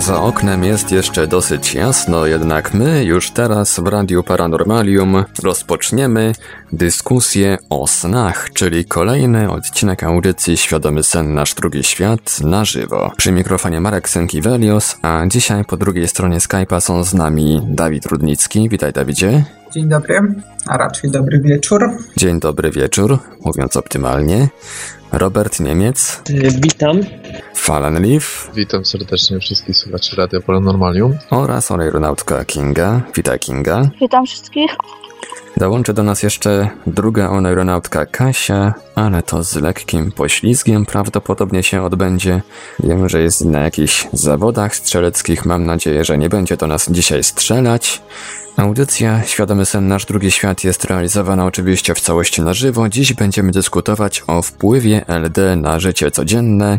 za oknem jest jeszcze dosyć jasno, jednak my już teraz w Radiu Paranormalium rozpoczniemy dyskusję o snach, czyli kolejny odcinek audycji Świadomy Sen Nasz Drugi Świat na żywo. Przy mikrofonie Marek Sękiewelios, a dzisiaj po drugiej stronie Skype'a są z nami Dawid Rudnicki. Witaj Dawidzie. Dzień dobry, a raczej dobry wieczór. Dzień dobry wieczór, mówiąc optymalnie. Robert Niemiec. Witam. Fallen Leaf. Witam serdecznie wszystkich słuchaczy Radia Paranormalium. Oraz oneironautka Kinga. Witaj Kinga. Witam wszystkich. Dołączy do nas jeszcze druga oneironautka Kasia, ale to z lekkim poślizgiem prawdopodobnie się odbędzie. Wiem, że jest na jakichś zawodach strzeleckich. Mam nadzieję, że nie będzie do nas dzisiaj strzelać. Audycja Świadomy Sen Nasz Drugi Świat jest realizowana oczywiście w całości na żywo. Dziś będziemy dyskutować o wpływie LD na życie codzienne.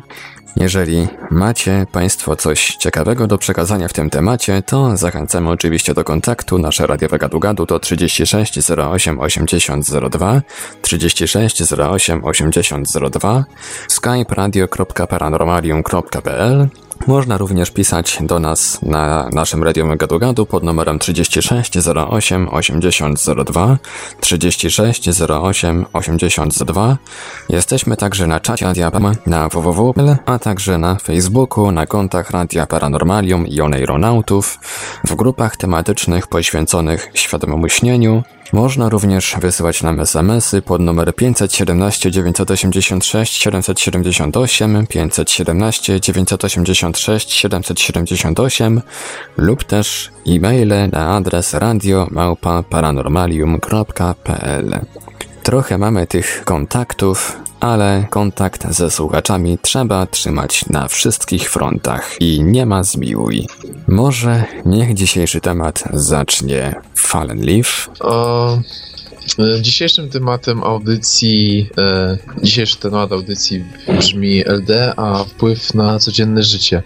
Jeżeli macie Państwo coś ciekawego do przekazania w tym temacie, to zachęcamy oczywiście do kontaktu. Nasze radiowe gadu-gadu to 36 08 80 02, 36 08 80 02, skype radio.paranormalium.pl można również pisać do nas na naszym radiowym gadu-gadu pod numerem 36 08 80 02, 36 08 80 02. Jesteśmy także na czacie Radia na www, a także na Facebooku, na kontach Radia Paranormalium i Oneironautów, w grupach tematycznych poświęconych świadomemu śnieniu, można również wysyłać nam SMS-y pod numer 517 986 778, 517 986 778 lub też e-maile na adres radio@paranormalium.pl. Trochę mamy tych kontaktów, ale kontakt ze słuchaczami trzeba trzymać na wszystkich frontach i nie ma zmiłuj. Może niech dzisiejszy temat zacznie Fallen Leaf. O, e, dzisiejszym tematem audycji, e, dzisiejszy temat audycji brzmi LD, a wpływ na codzienne życie.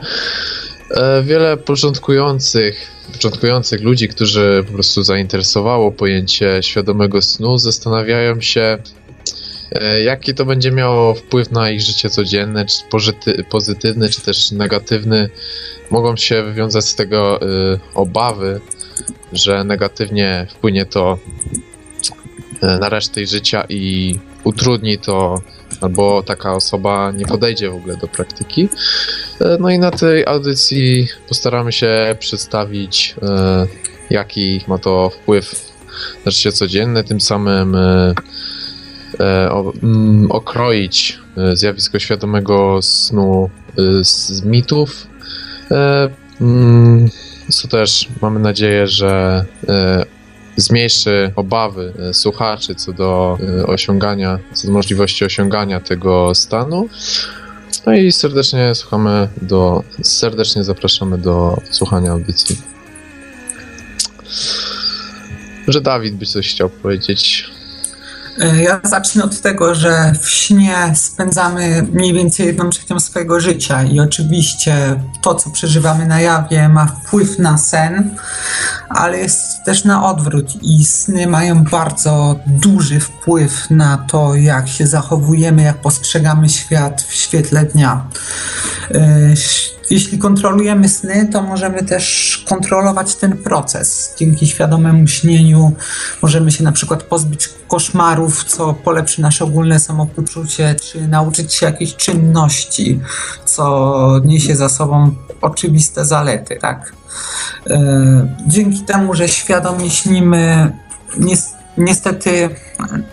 E, wiele początkujących, początkujących ludzi, którzy po prostu zainteresowało pojęcie świadomego snu, zastanawiają się, e, jaki to będzie miało wpływ na ich życie codzienne, czy pozyty, pozytywny, czy też negatywny. Mogą się wywiązać z tego e, obawy, że negatywnie wpłynie to na resztę ich życia i utrudni to, albo taka osoba nie podejdzie w ogóle do praktyki. E, No i na tej audycji postaramy się przedstawić, e, jaki ma to wpływ na życie codzienne, tym samym e, mm, okroić zjawisko świadomego snu z, mitów. Mm, co też mamy nadzieję, że zmniejszy obawy e, słuchaczy co do e, osiągania, co do możliwości osiągania tego stanu. No i serdecznie słuchamy do, serdecznie zapraszamy do słuchania audycji. Że Dawid by coś chciał powiedzieć. E, Ja zacznę od tego, że w śnie spędzamy mniej więcej jedną trzecią swojego życia i oczywiście to, co przeżywamy na jawie, ma wpływ na sen, ale jest też na odwrót i sny mają bardzo duży wpływ na to, jak się zachowujemy, jak postrzegamy świat w świetle dnia. Jeśli kontrolujemy sny, to możemy też kontrolować ten proces. Dzięki świadomemu śnieniu możemy się na przykład pozbyć koszmarów, co polepszy nasze ogólne samopoczucie, czy nauczyć się jakiejś czynności, co niesie za sobą oczywiste zalety, tak? E, Dzięki temu, że świadomie śnimy, nies- niestety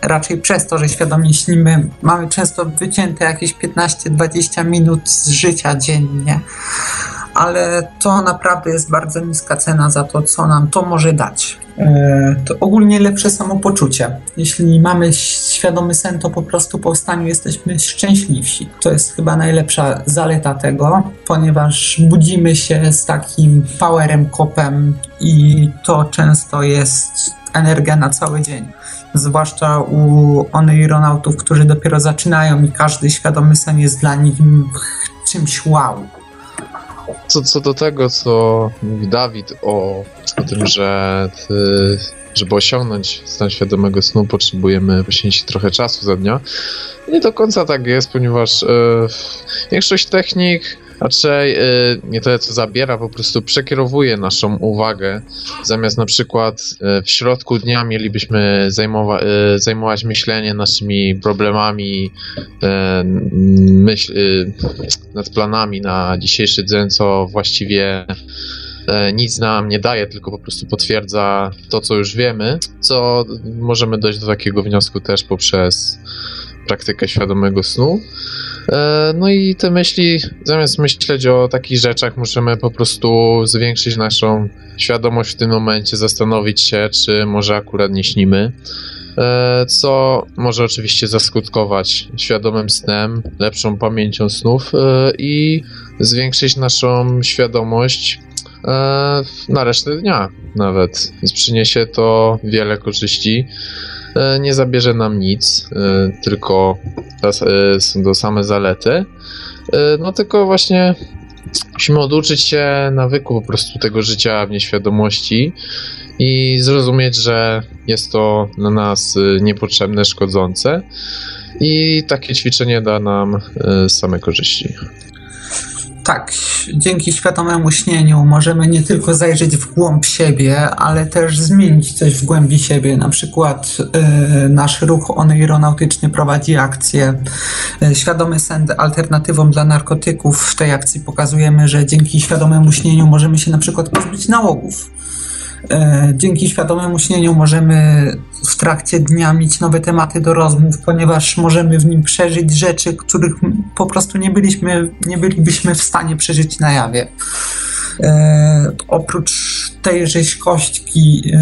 raczej przez to, że świadomie śnimy, mamy często wycięte jakieś 15-20 minut z życia dziennie, ale to naprawdę jest bardzo niska cena za to, co nam to może dać. E, To ogólnie lepsze samopoczucie. Jeśli mamy świadomy sen, to po prostu po wstaniu jesteśmy szczęśliwsi. To jest chyba najlepsza zaleta tego, ponieważ budzimy się z takim powerem, kopem i to często jest energia na cały dzień. zwłaszcza u oneironautów, którzy dopiero zaczynają i każdy świadomy sen jest dla nich czymś wow. Co, co do tego, co mówi Dawid o, o tym, że ty, żeby osiągnąć stan świadomego snu, potrzebujemy poświęcić trochę czasu za dnia. Nie do końca tak jest, ponieważ e, większość technik raczej y, nie tyle co zabiera, po prostu przekierowuje naszą uwagę. Zamiast na przykład y, w środku dnia mielibyśmy zajmowa- y, zajmować myślenie naszymi problemami, myśl, nad planami na dzisiejszy dzień, co właściwie nic nam nie daje, tylko po prostu potwierdza to, co już wiemy, co możemy dojść do takiego wniosku też poprzez praktykę świadomego snu. E, no i te myśli, zamiast myśleć o takich rzeczach, możemy po prostu zwiększyć naszą świadomość w tym momencie, zastanowić się, czy może akurat nie śnimy. E, co może oczywiście zaskutkować świadomym snem, lepszą pamięcią snów e, i zwiększyć naszą świadomość na resztę dnia nawet. Przyniesie to wiele korzyści. E, nie zabierze nam nic, e, tylko są to same zalety. E, no tylko właśnie musimy oduczyć się nawyku po prostu tego życia w nieświadomości i zrozumieć, że jest to dla nas niepotrzebne, szkodzące i takie ćwiczenie da nam same korzyści. Tak, dzięki świadomemu śnieniu możemy nie tylko zajrzeć w głąb siebie, ale też zmienić coś w głębi siebie. Na przykład y, nasz ruch oneironautyczny prowadzi akcję y, Świadomy sen alternatywą dla narkotyków. W tej akcji pokazujemy, że dzięki świadomemu śnieniu możemy się na przykład pozbyć nałogów dzięki świadomemu śnieniu możemy w trakcie dnia mieć nowe tematy do rozmów, ponieważ możemy w nim przeżyć rzeczy, których po prostu nie byliśmy, nie bylibyśmy w stanie przeżyć na jawie. E, oprócz tej rzeźkości,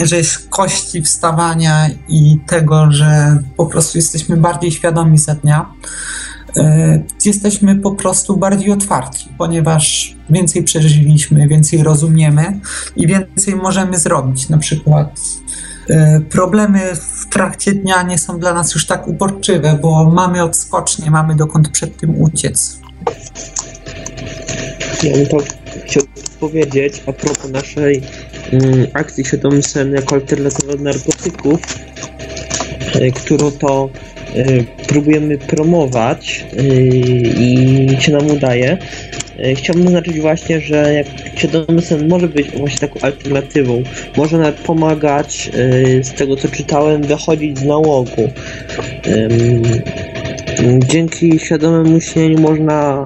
rzeźkości wstawania i tego, że po prostu jesteśmy bardziej świadomi za dnia, E, jesteśmy po prostu bardziej otwarci, ponieważ więcej przeżyliśmy, więcej rozumiemy i więcej możemy zrobić. Na przykład e, problemy w trakcie dnia nie są dla nas już tak uporczywe, bo mamy odskocznie, mamy dokąd przed tym uciec. Ja bym to chciał powiedzieć a propos naszej mm, akcji Świadomy Sen jako alternatywa narkotyków, y, którą to próbujemy promować y, i się nam udaje. Y, chciałbym zaznaczyć właśnie, że jak świadomy sen może być właśnie taką alternatywą, może nawet pomagać, z tego co czytałem, wychodzić z nałogu. Dzięki świadomemu śnieniu można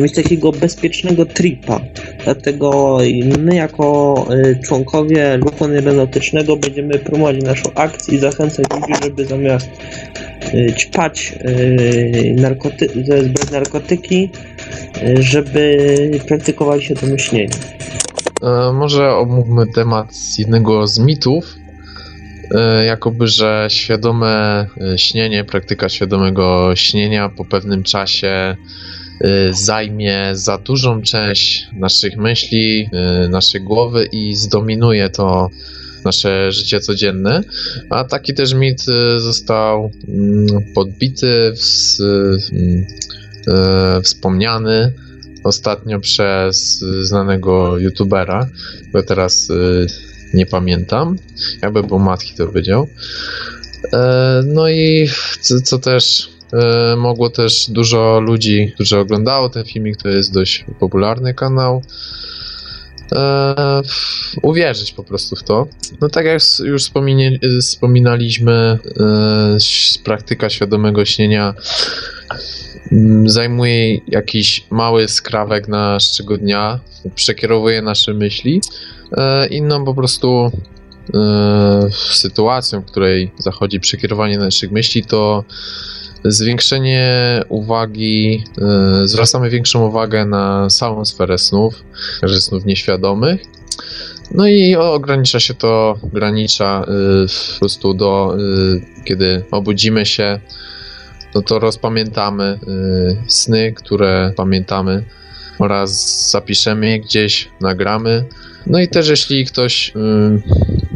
mieć takiego bezpiecznego tripa. Dlatego my jako y, członkowie ruchu aeronautycznego będziemy promować naszą akcję i zachęcać ludzi, żeby zamiast y, ćpać y, narkoty bez narkotyki, żeby praktykowali się to myślenie. E, może omówmy temat jednego z mitów, e, jakoby, że świadome śnienie, praktyka świadomego śnienia po pewnym czasie zajmie za dużą część naszych myśli, y, naszej głowy i zdominuje to nasze życie codzienne. A taki też mit y, został mm, podbity, mm, wspomniany ostatnio przez znanego youtubera, bo teraz nie pamiętam, jakby był matki to powiedział. E, no i co, też mogło też dużo ludzi, którzy oglądało ten filmik, to jest dość popularny kanał, e, uwierzyć po prostu w to. No tak jak już wspominaliśmy, e, praktyka świadomego śnienia zajmuje jakiś mały skrawek naszego dnia, przekierowuje nasze myśli. E, inną po prostu e, sytuacją, w której zachodzi przekierowanie naszych myśli, to zwiększenie uwagi, e, zwracamy większą uwagę na całą sferę snów, także snów nieświadomych. No i ogranicza się to, ogranicza e, po prostu do, e, kiedy obudzimy się, no to rozpamiętamy sny, które pamiętamy oraz zapiszemy je gdzieś, nagramy No i też jeśli ktoś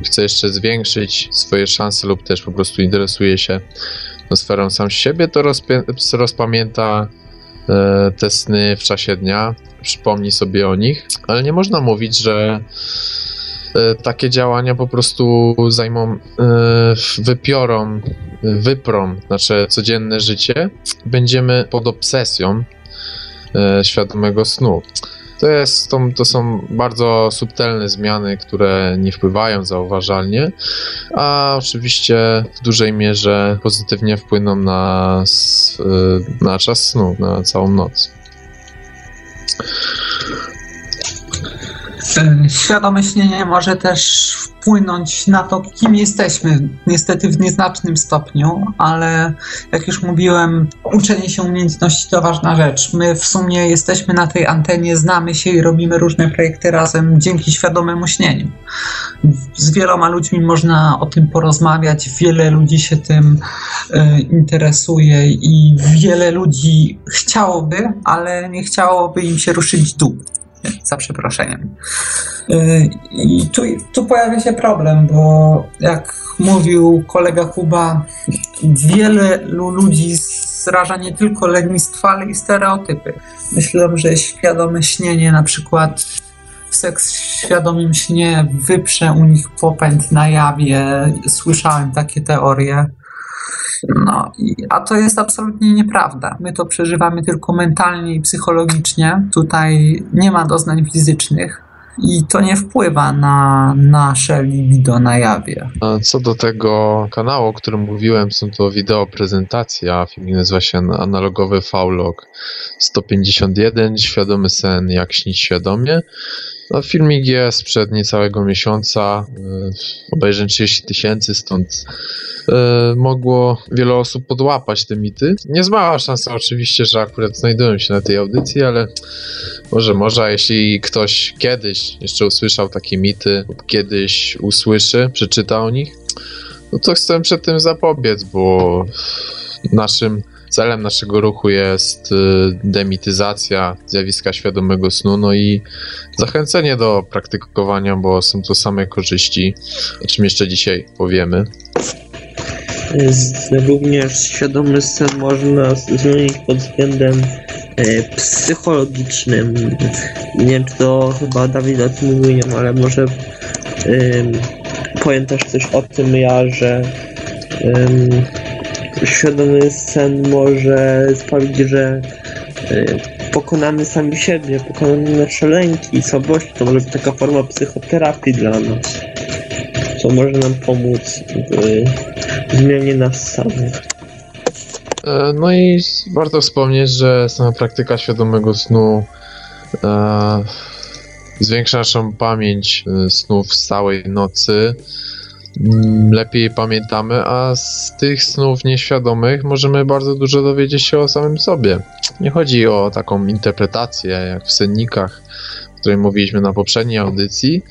chce jeszcze zwiększyć swoje szanse lub też po prostu interesuje się sferą sam siebie, to rozpamięta e, te sny w czasie dnia, przypomni sobie o nich, ale nie można mówić, że e, takie działania po prostu zajmą, e, wypiorą, wyprą nasze codzienne życie. Będziemy pod obsesją e, świadomego snu. To, jest, to, to są bardzo subtelne zmiany, które nie wpływają zauważalnie, a oczywiście w dużej mierze pozytywnie wpłyną na, y, na czas snu, na całą noc. Świadome śnienie może też wpłynąć na to, kim jesteśmy. Niestety w nieznacznym stopniu, ale jak już mówiłem, uczenie się umiejętności to ważna rzecz. My w sumie jesteśmy na tej antenie, znamy się i robimy różne projekty razem dzięki świadomemu śnieniu. Z wieloma ludźmi można o tym porozmawiać, wiele ludzi się tym e, interesuje i wiele ludzi chciałoby, ale nie chciałoby im się ruszyć dół za przeproszeniem. Yy, I tu, tu pojawia się problem, bo jak mówił kolega Kuba, wielu ludzi zraża nie tylko lenistwo, ale i stereotypy. Myślę, że świadome śnienie, na przykład seks świadomym śnie wyprze u nich popęd na jawie. Słyszałem takie teorie. No, i, a to jest absolutnie nieprawda. My to przeżywamy tylko mentalnie i psychologicznie. Tutaj nie ma doznań fizycznych i to nie wpływa na nasze libido na jawie. A co do tego kanału, o którym mówiłem, są to wideo prezentacje, a film nazywa się Analogowy Faulog 151, Świadomy sen, jak śnić świadomie. No, filmik jest sprzed niecałego miesiąca, yy, obejrzeń 30 tysięcy, stąd yy, mogło wiele osób podłapać te mity. Nie mała szansa oczywiście, że akurat znajdują się na tej audycji, ale może, może, jeśli ktoś kiedyś jeszcze usłyszał takie mity, lub kiedyś usłyszy, przeczyta o nich, no to chcę przed tym zapobiec, bo naszym celem naszego ruchu jest y, demityzacja zjawiska świadomego snu, no i zachęcenie do praktykowania, bo są to same korzyści, o czym jeszcze dzisiaj powiemy. Również świadomy sen można zmienić pod względem e, psychologicznym. Nie wiem, czy to chyba Dawid o tym mówił, ale może powiem też coś o tym ja, że ym, świadomy sen może sprawić, że y, pokonamy sami siebie, pokonamy nasze lęki i słabości. To może być taka forma psychoterapii dla nas, co może nam pomóc w zmianie nas samych. E, No i warto wspomnieć, że sama praktyka świadomego snu e, zwiększa naszą pamięć e, snów z całej nocy. Mm, Lepiej pamiętamy, a z tych snów nieświadomych możemy bardzo dużo dowiedzieć się o samym sobie. Nie chodzi o taką interpretację jak w sennikach, o której mówiliśmy na poprzedniej audycji,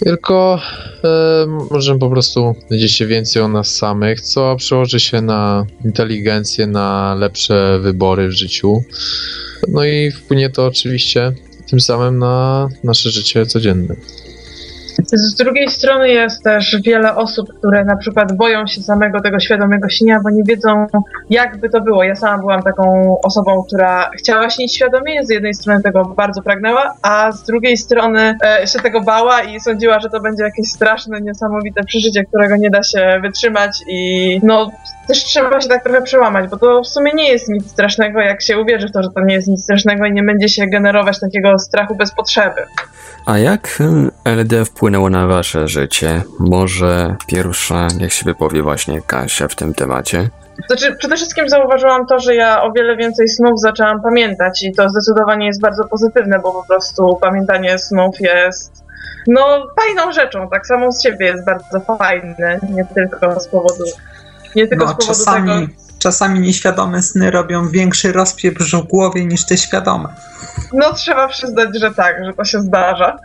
tylko e, możemy po prostu dowiedzieć się więcej o nas samych, co przełoży się na inteligencję, na lepsze wybory w życiu. No i wpłynie to oczywiście tym samym na nasze życie codzienne. Z drugiej strony jest też wiele osób, które na przykład boją się samego tego świadomego śnienia, bo nie wiedzą, jak by to było. Ja sama byłam taką osobą, która chciała śnić świadomie, z jednej strony tego bardzo pragnęła, a z drugiej strony e, się tego bała i sądziła, że to będzie jakieś straszne, niesamowite przeżycie, którego nie da się wytrzymać i no też trzeba się tak trochę przełamać, bo to w sumie nie jest nic strasznego, jak się uwierzy w to, że to nie jest nic strasznego i nie będzie się generować takiego strachu bez potrzeby. A jak y, LD wpłynęło na wasze życie? Może pierwsza, niech się wypowie właśnie Kasia w tym temacie? Znaczy, przede wszystkim zauważyłam to, że ja o wiele więcej snów zaczęłam pamiętać i to zdecydowanie jest bardzo pozytywne, bo po prostu pamiętanie snów jest no fajną rzeczą, tak samo z siebie jest bardzo fajne, nie tylko z powodu nie tylko No, z czasami, tego czasami nieświadome sny robią większy rozpieprz w głowie niż te świadome. No trzeba przyznać, że tak, że to się zdarza.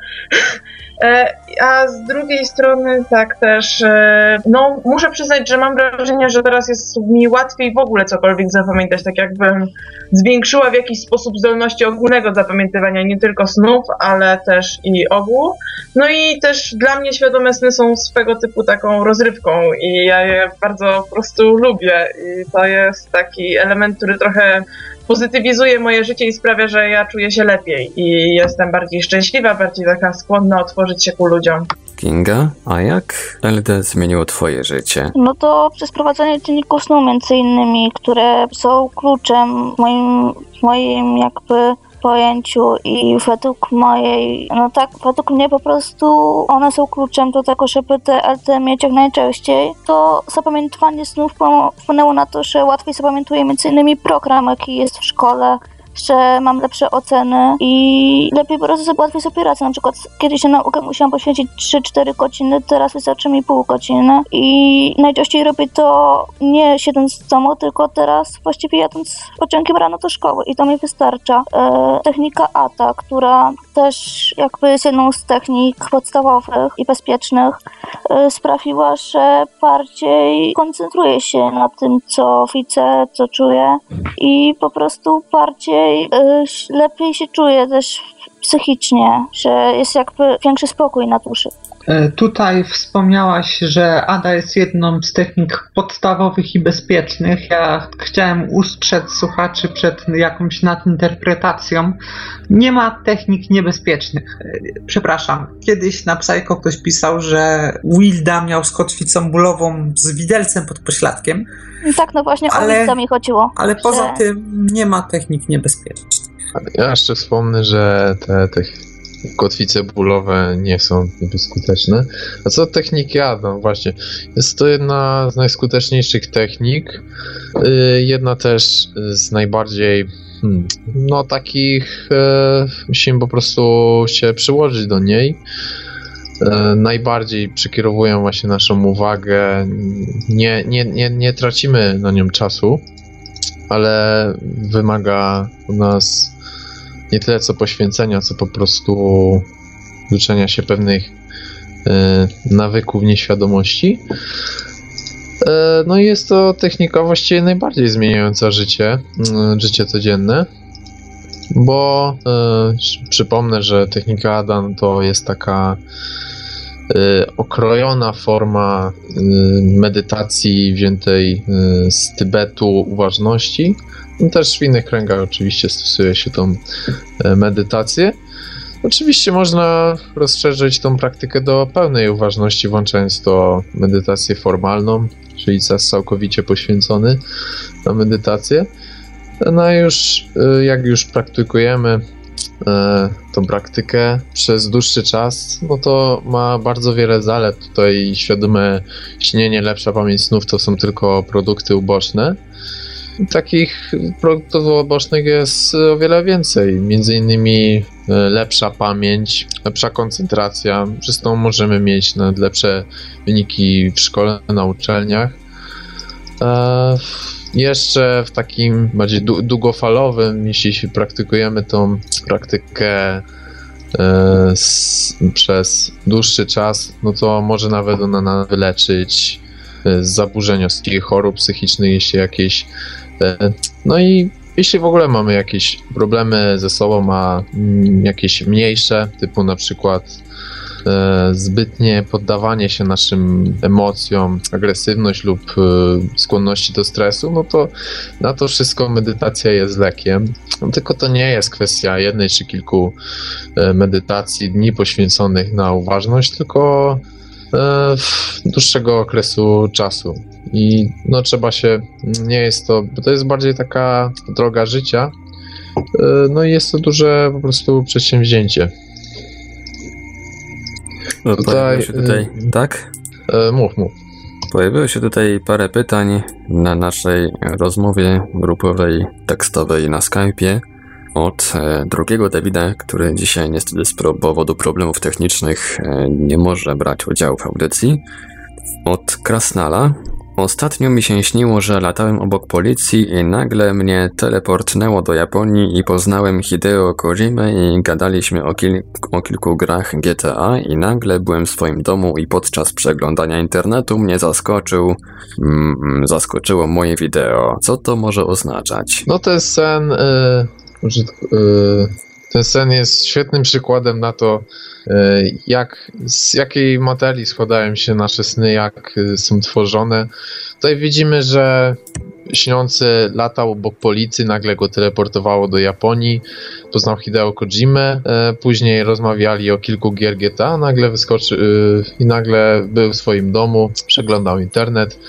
E, a z drugiej strony tak też, e, no muszę przyznać, że mam wrażenie, że teraz jest mi łatwiej w ogóle cokolwiek zapamiętać, tak jakbym zwiększyła w jakiś sposób zdolności ogólnego zapamiętywania, nie tylko snów, ale też i ogół. No i też dla mnie świadome sny są swego typu taką rozrywką i ja je bardzo po prostu lubię i to jest taki element, który trochę pozytywizuje moje życie i sprawia, że ja czuję się lepiej i jestem bardziej szczęśliwa, bardziej taka skłonna otworzyć się ku ludziom. Kinga, a jak LD zmieniło twoje życie? No to przez prowadzenie czynników snu między innymi, które są kluczem w moim, moim jakby pojęciu i według mojej, no tak, według mnie po prostu one są kluczem do tego, żeby te LT mieć jak najczęściej, to zapamiętywanie snów wpłynęło na to, że łatwiej zapamiętuję między innymi program, jaki jest w szkole, że mam lepsze oceny i lepiej po prostu sobie łatwiej sobie radzę. Na przykład kiedyś na naukę musiałam poświęcić 3-4 godziny, teraz wystarczy mi pół godziny i najczęściej robię to nie siedząc w domu, tylko teraz właściwie jadąc pociągiem rano do szkoły i to mi wystarcza. E, technika ATA, która też jakby jest jedną z technik podstawowych i bezpiecznych, e, sprawiła, że bardziej koncentruję się na tym, co widzę, co czuję i po prostu bardziej lepiej, lepiej się czuję też psychicznie, że jest jakby większy spokój na duszy. E, tutaj wspomniałaś, że ADA jest jedną z technik podstawowych i bezpiecznych. Ja chciałem ustrzec słuchaczy przed jakąś nadinterpretacją. Nie ma technik niebezpiecznych. E, przepraszam, kiedyś na Psycho ktoś pisał, że Wilda miał z kotwicą bólową z widelcem pod pośladkiem. Tak, no właśnie ale, o Wilda mi chodziło. Ale że... poza tym nie ma technik niebezpiecznych. Ja jeszcze wspomnę, że te, te kotwice bólowe nie są niby skuteczne. A co techniki Adam? Właśnie, jest to jedna z najskuteczniejszych technik. Y, jedna też z najbardziej hmm, no takich e, musimy po prostu się przyłożyć do niej. E, najbardziej przekierowują właśnie naszą uwagę. Nie, nie, nie, nie tracimy na nią czasu, ale wymaga u nas nie tyle co poświęcenia, co po prostu uczenia się pewnych e, nawyków nieświadomości. E, no i jest to technika właściwie najbardziej zmieniająca życie, e, życie codzienne, bo e, przypomnę, że technika Adan to jest taka okrojona forma e, medytacji wziętej z Tybetu uważności, no też w innych kręgach oczywiście stosuje się tą e, medytację. Oczywiście można rozszerzyć tą praktykę do pełnej uważności, włączając to medytację formalną, czyli czas całkowicie poświęcony na medytację. No już jak już praktykujemy e, tą praktykę przez dłuższy czas, no to ma bardzo wiele zalet. Tutaj świadome śnienie, lepsza pamięć snów to są tylko produkty uboczne. Takich produktów obocznych jest o wiele więcej. Między innymi e, lepsza pamięć, lepsza koncentracja, przez tą możemy mieć nawet lepsze wyniki w szkole, na uczelniach. E, jeszcze w takim bardziej długofalowym, jeśli praktykujemy tą praktykę e, przez dłuższy czas, no to może nawet ona wyleczyć z zaburzeń chorób psychicznych, jeśli jakieś no i jeśli w ogóle mamy jakieś problemy ze sobą, a mm, jakieś mniejsze, typu na przykład e, zbytnie poddawanie się naszym emocjom, agresywność lub e, skłonności do stresu, no to na to wszystko medytacja jest lekiem. No, tylko to nie jest kwestia jednej czy kilku e, medytacji, dni poświęconych na uważność, tylko dłuższego okresu czasu. I no trzeba się, nie jest to, bo to jest bardziej taka droga życia, e, no i jest to duże po prostu przedsięwzięcie. No, tutaj, się tutaj, e, tak? E, mów, mów. Pojawiło się tutaj parę pytań na naszej rozmowie grupowej tekstowej na Skype'ie od drugiego Dawida, który dzisiaj niestety z powodu problemów technicznych nie może brać udziału w audycji. Od Krasnala, Ostatnio mi się śniło, że latałem obok policji i nagle mnie teleportnęło do Japonii i poznałem Hideo Kojimę i gadaliśmy o, kil o kilku grach GTA i nagle byłem w swoim domu i podczas przeglądania internetu mnie zaskoczył... Mm, zaskoczyło moje wideo. Co to może oznaczać? No to jest sen... Y, użytk- y, ten sen jest świetnym przykładem na to, y, jak, z jakiej materii składają się nasze sny, jak y, są tworzone. Tutaj widzimy, że śniący latał obok policji, nagle go teleportowało do Japonii, poznał Hideo Kojimę, e, później rozmawiali o kilku gier GTA, nagle wyskoczył y, i nagle był w swoim domu, przeglądał internet.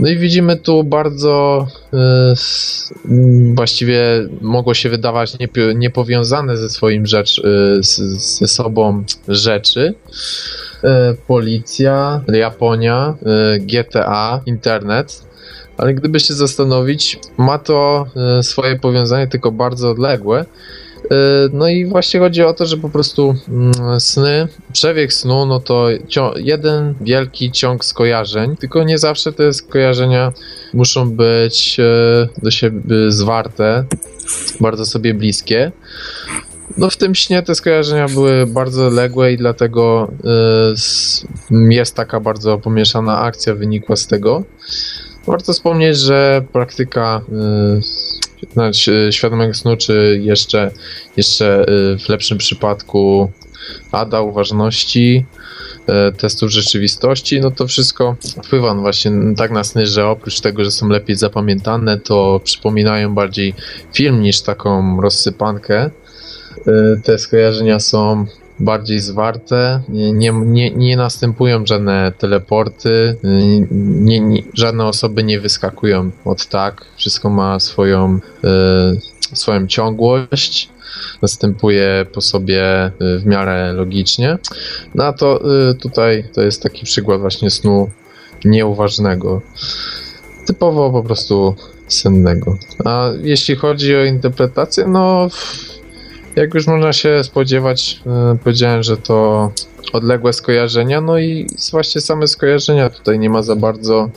No i widzimy tu bardzo y, właściwie mogło się wydawać niepowiązane ze swoim rzecz, y, z, ze sobą rzeczy. Y, policja, Japonia, GTA, internet. Ale gdyby się zastanowić, ma to swoje powiązanie tylko bardzo odległe. Y, No i właśnie chodzi o to, że po prostu mm, sny, przebieg snu, no to jeden wielki ciąg skojarzeń, tylko nie zawsze te skojarzenia muszą być e, do siebie zwarte, bardzo sobie bliskie. No w tym śnie te skojarzenia były bardzo odległe i dlatego s- jest taka bardzo pomieszana akcja wynikła z tego. Warto wspomnieć, że praktyka znaczy, świadomego snu, czy jeszcze, jeszcze e, w lepszym przypadku ADA uważności, e, testów rzeczywistości, no to wszystko wpływa no właśnie tak na sny, że oprócz tego, że są lepiej zapamiętane, to przypominają bardziej film niż taką rozsypankę. E, Te skojarzenia są bardziej zwarte, nie, nie, nie, następują żadne teleporty, e, nie, nie, żadne osoby nie wyskakują od tak, wszystko ma swoją, e, swoją ciągłość następuje po sobie y, w miarę logicznie. No a to y, tutaj to jest taki przykład właśnie snu nieuważnego. Typowo po prostu sennego. A jeśli chodzi o interpretację, no jak już można się spodziewać, y, powiedziałem, że to odległe skojarzenia, no i właśnie same skojarzenia tutaj nie ma za bardzo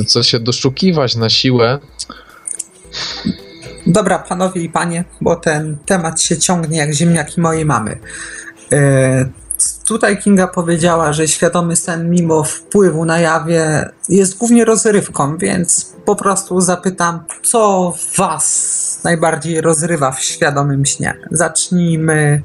y, co się doszukiwać na siłę. Dobra, panowie i panie, bo ten temat się ciągnie jak ziemniaki mojej mamy. Tutaj Kinga powiedziała, że świadomy sen mimo wpływu na jawie jest głównie rozrywką, więc po prostu zapytam, co was najbardziej rozrywa w świadomym śnie? Zacznijmy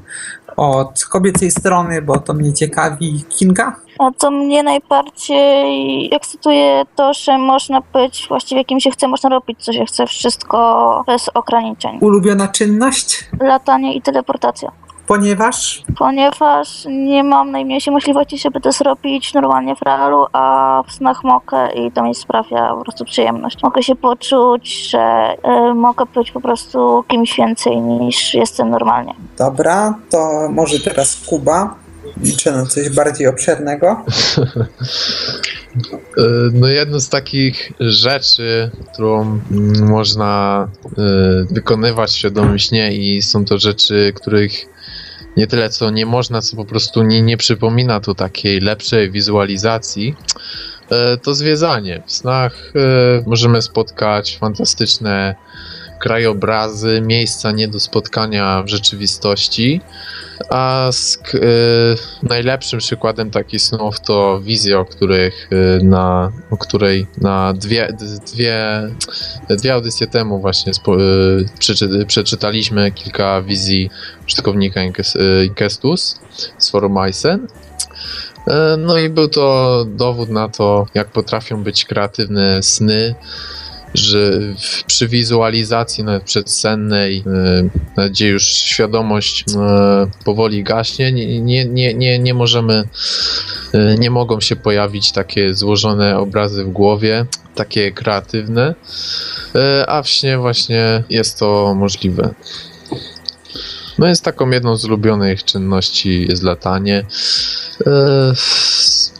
od kobiecej strony, bo to mnie ciekawi. Kinga? A to mnie najbardziej ekscytuje to, że można być właściwie kim się chce, można robić co się chce, wszystko bez ograniczeń. Ulubiona czynność? Latanie i teleportacja. Ponieważ Ponieważ nie mam najmniejszej możliwości, żeby to zrobić normalnie w realu, a w snach mogę i to mi sprawia po prostu przyjemność. Mogę się poczuć, że y, mogę być po prostu kimś więcej niż jestem normalnie. Dobra, to może teraz Kuba. Liczę na coś bardziej obszernego. Y, No jedną z takich rzeczy, którą można y, wykonywać śnie i są to rzeczy, których nie tyle co nie można, co po prostu nie, nie przypomina tu takiej lepszej wizualizacji, y, to zwiedzanie. W snach y, możemy spotkać fantastyczne krajobrazy, miejsca nie do spotkania w rzeczywistości. A sk- y, najlepszym przykładem takich snów to wizja, o których y, na, o której na dwie, dwie, dwie audycje temu właśnie spo, y, przeczy, przeczytaliśmy kilka wizji użytkownika y, Inkestus z forum Mysen. Y, No i był to dowód na to, jak potrafią być kreatywne sny, że przy wizualizacji nawet przedsennej, nawet gdzie już świadomość yy, powoli gaśnie, nie, nie, nie, nie, możemy, yy, nie mogą się pojawić takie złożone obrazy w głowie, takie kreatywne, a w śnie właśnie jest to możliwe. No jest taką jedną z ulubionych czynności jest latanie.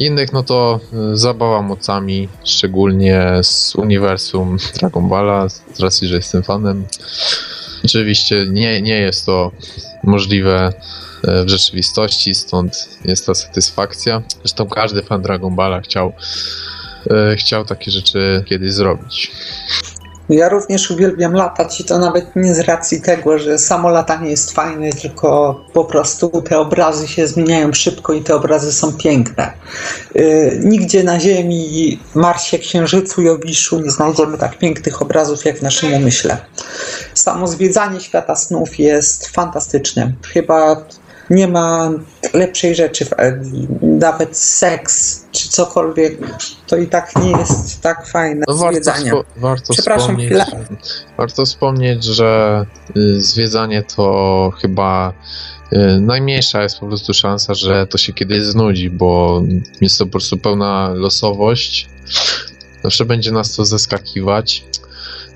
Innych no to yy, zabawa mocami, szczególnie z uniwersum Dragon Balla, z racji, że jestem fanem. Oczywiście nie, nie jest to możliwe yy, w rzeczywistości, stąd jest ta satysfakcja. Zresztą każdy fan Dragon Balla chciał e, chciał takie rzeczy kiedyś zrobić. Ja również uwielbiam latać i to nawet nie z racji tego, że samo latanie jest fajne, tylko po prostu te obrazy się zmieniają szybko i te obrazy są piękne. Yy, nigdzie na Ziemi, Marsie, Księżycu i Owiszu nie znajdziemy tak pięknych obrazów jak w naszym umyśle. Samo zwiedzanie świata snów jest fantastyczne. Chyba nie ma lepszej rzeczy w. Nawet seks czy cokolwiek, to i tak nie jest tak fajne No warto, zwiedzanie. spo, warto, Przepraszam, wspomnieć, chwilę. warto wspomnieć, że y, zwiedzanie to chyba y, najmniejsza jest po prostu szansa, że to się kiedyś znudzi, bo jest to po prostu pełna losowość. Zawsze będzie nas to zaskakiwać.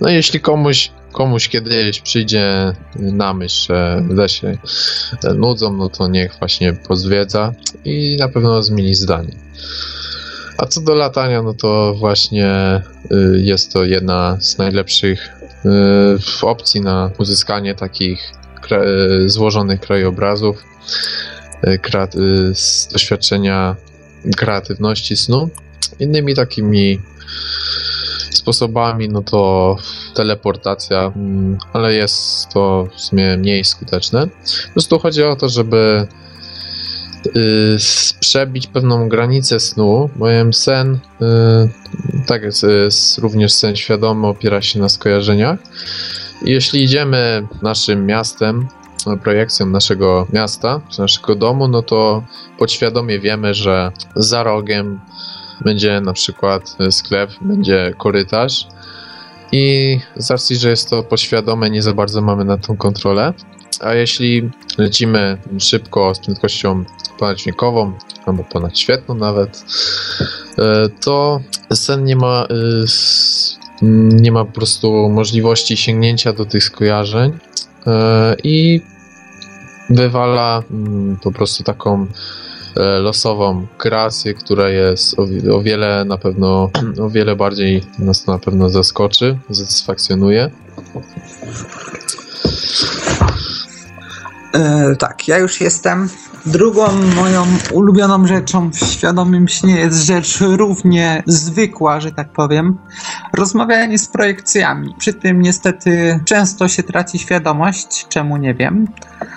No i jeśli komuś, komuś kiedyś przyjdzie na myśl, że lesie nudzą, no to niech właśnie pozwiedza i na pewno zmieni zdanie. A co do latania, no to właśnie y, jest to jedna z najlepszych y, opcji na uzyskanie takich y, złożonych krajobrazów, kra- z doświadczenia kreatywności snu. Innymi takimi sposobami, no to teleportacja, mm, ale jest to w sumie mniej skuteczne. Po prostu chodzi o to, żeby y, przebić pewną granicę snu, bowiem sen, y, tak jest, jest również sen świadomy, opiera się na skojarzeniach. Jeśli idziemy naszym miastem, no, projekcją naszego miasta, czy naszego domu, no to podświadomie wiemy, że za rogiem będzie na przykład sklep, będzie korytarz i z racji, że jest to podświadome, nie za bardzo mamy na tą kontrolę. A jeśli lecimy szybko z prędkością ponadźwiękową albo ponadświetną nawet, e, to sen nie ma, e, nie ma po prostu możliwości sięgnięcia do tych skojarzeń e, i wywala mm, po prostu taką e, losową kreację, która jest o, wi- o wiele na pewno, o wiele bardziej nas na pewno zaskoczy, satysfakcjonuje. E, tak, ja już jestem. Drugą moją ulubioną rzeczą w świadomym śnie jest rzecz równie zwykła, że tak powiem. Rozmawianie z projekcjami. Przy tym niestety często się traci świadomość, czemu nie wiem,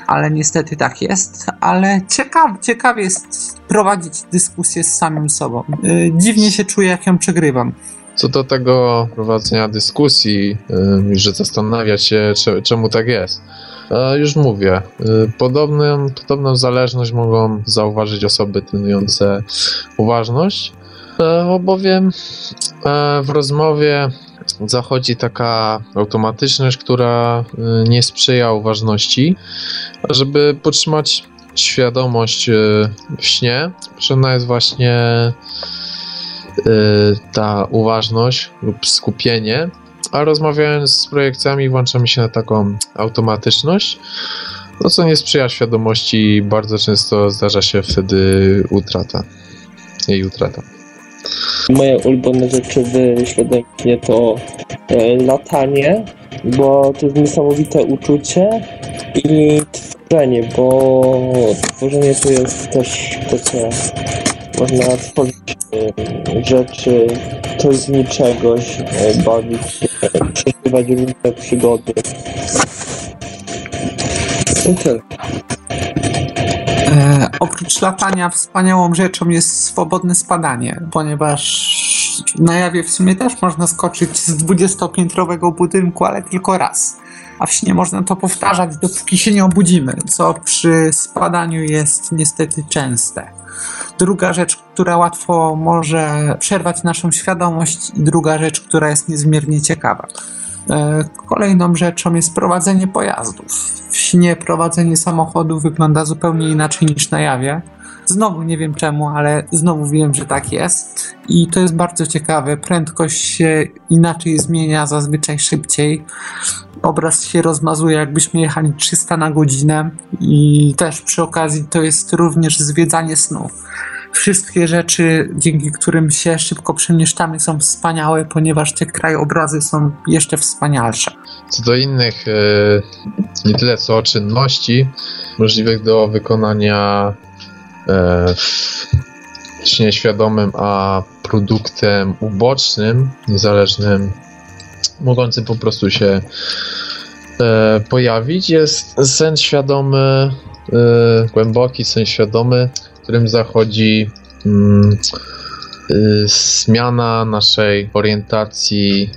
ale niestety tak jest. Ale ciekaw, ciekawie jest prowadzić dyskusję z samym sobą. E, dziwnie się czuję, jak ją przegrywam. Co do tego prowadzenia dyskusji, y, że zastanawiać się, cze- czemu tak jest. E, Już mówię, y, podobną, podobną zależność mogą zauważyć osoby trenujące uważność, e, bowiem e, w rozmowie zachodzi taka automatyczność, która nie sprzyja uważności. Żeby podtrzymać świadomość w śnie, potrzebna jest właśnie ta uważność lub skupienie, a rozmawiając z projekcjami włączamy się na taką automatyczność, no co nie sprzyja świadomości i bardzo często zdarza się wtedy utrata, jej utrata. Moje ulubione rzeczy w świadomie to e, latanie, bo to jest niesamowite uczucie i tworzenie, bo tworzenie to jest też to, co można tworzyć e, rzeczy, coś z niczegoś, e, bawić się, przeżywać różne przygody. I. E, oprócz latania wspaniałą rzeczą jest swobodne spadanie, ponieważ na jawie w sumie też można skoczyć z 20-piętrowego budynku, ale tylko raz. A w śnie można to powtarzać, dopóki się nie obudzimy, co przy spadaniu jest niestety częste. Druga rzecz, która łatwo może przerwać naszą świadomość, i druga rzecz, która jest niezmiernie ciekawa. E, Kolejną rzeczą jest prowadzenie pojazdów. W śnie prowadzenie samochodu wygląda zupełnie inaczej niż na jawie. Znowu nie wiem czemu, ale znowu wiem, że tak jest. I to jest bardzo ciekawe. Prędkość się inaczej zmienia, zazwyczaj szybciej. Obraz się rozmazuje, jakbyśmy jechali 300 na godzinę. I też przy okazji to jest również zwiedzanie snów. Wszystkie rzeczy, dzięki którym się szybko przemieszczamy, są wspaniałe, ponieważ te krajobrazy są jeszcze wspanialsze. Co do innych, e, nie tyle co czynności możliwych do wykonania e, w śnie świadomym, a produktem ubocznym, niezależnym, mogącym po prostu się e, pojawić, jest sen świadomy, e, głęboki sen świadomy, w którym zachodzi mm, y, zmiana naszej orientacji y,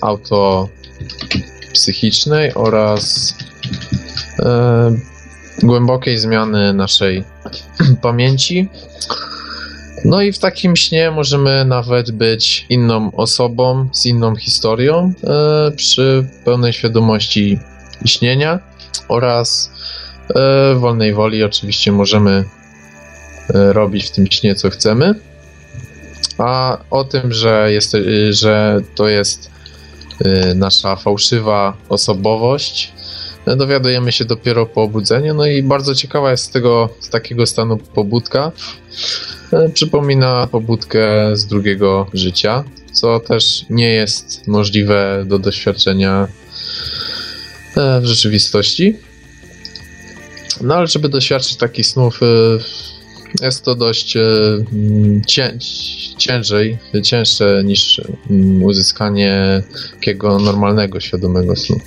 autopsychicznej oraz y, głębokiej zmiany naszej pamięci. No i w takim śnie możemy nawet być inną osobą z inną historią przy pełnej świadomości śnienia oraz wolnej woli oczywiście możemy robić w tym śnie co chcemy. A o tym, że, jest, że to jest nasza fałszywa osobowość, dowiadujemy się dopiero po obudzeniu. No i bardzo ciekawa jest z tego, z takiego stanu pobudka. Y, przypomina pobudkę z drugiego życia, co też nie jest możliwe do doświadczenia y, w rzeczywistości. No ale żeby doświadczyć takich snów jest to dość cię, ciężej, cięższe niż uzyskanie takiego normalnego, świadomego snu.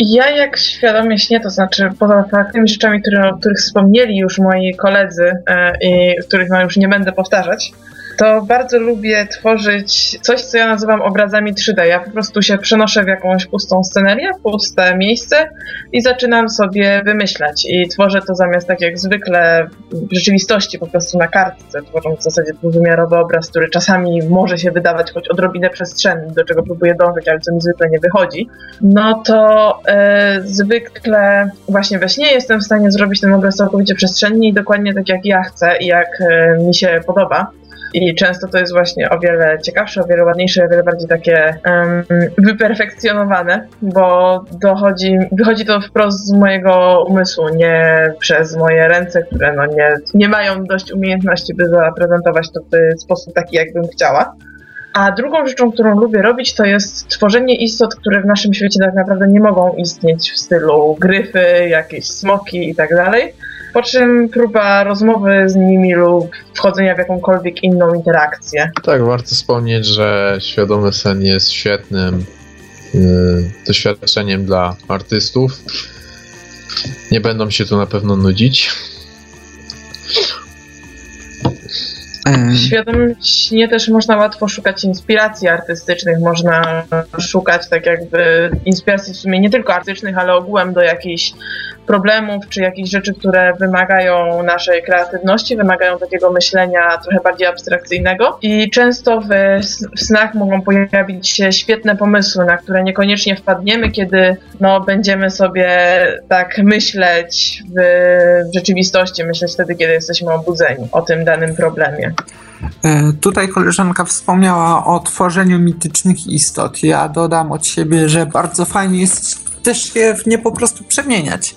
Ja jak świadomie śnię, to znaczy poza tymi rzeczami, które, o których wspomnieli już moi koledzy e, i których no, już nie będę powtarzać, to bardzo lubię tworzyć coś, co ja nazywam obrazami 3D. Ja po prostu się przenoszę w jakąś pustą scenerię, puste miejsce i zaczynam sobie wymyślać. I tworzę to zamiast tak jak zwykle w rzeczywistości, po prostu na kartce, tworząc w zasadzie dwuwymiarowy obraz, który czasami może się wydawać choć odrobinę przestrzenny, do czego próbuję dążyć, ale co mi zwykle nie wychodzi. No to e, zwykle właśnie we śnie jestem w stanie zrobić ten obraz całkowicie przestrzennie i dokładnie tak jak ja chcę i jak e, mi się podoba. I często to jest właśnie o wiele ciekawsze, o wiele ładniejsze, o wiele bardziej takie um, wyperfekcjonowane, bo dochodzi, wychodzi to wprost z mojego umysłu, nie przez moje ręce, które no nie, nie mają dość umiejętności, by zaprezentować to w sposób taki, jakbym chciała. A drugą rzeczą, którą lubię robić, to jest tworzenie istot, które w naszym świecie tak naprawdę nie mogą istnieć w stylu gryfy, jakieś smoki i tak dalej po czym próba rozmowy z nimi lub wchodzenia w jakąkolwiek inną interakcję. Tak, warto wspomnieć, że świadomy sen jest świetnym yy, doświadczeniem dla artystów. Nie będą się tu na pewno nudzić. W świadomym śnie też można łatwo szukać inspiracji artystycznych, można szukać tak jakby inspiracji w sumie nie tylko artystycznych, ale ogółem do jakichś problemów, czy jakichś rzeczy, które wymagają naszej kreatywności, wymagają takiego myślenia trochę bardziej abstrakcyjnego. I często w, w snach mogą pojawić się świetne pomysły, na które niekoniecznie wpadniemy, kiedy no, będziemy sobie tak myśleć w, w rzeczywistości, myśleć wtedy, kiedy jesteśmy obudzeni o tym danym problemie. E, tutaj koleżanka wspomniała o tworzeniu mitycznych istot. Ja dodam od siebie, że bardzo fajnie jest też się w nie po prostu przemieniać.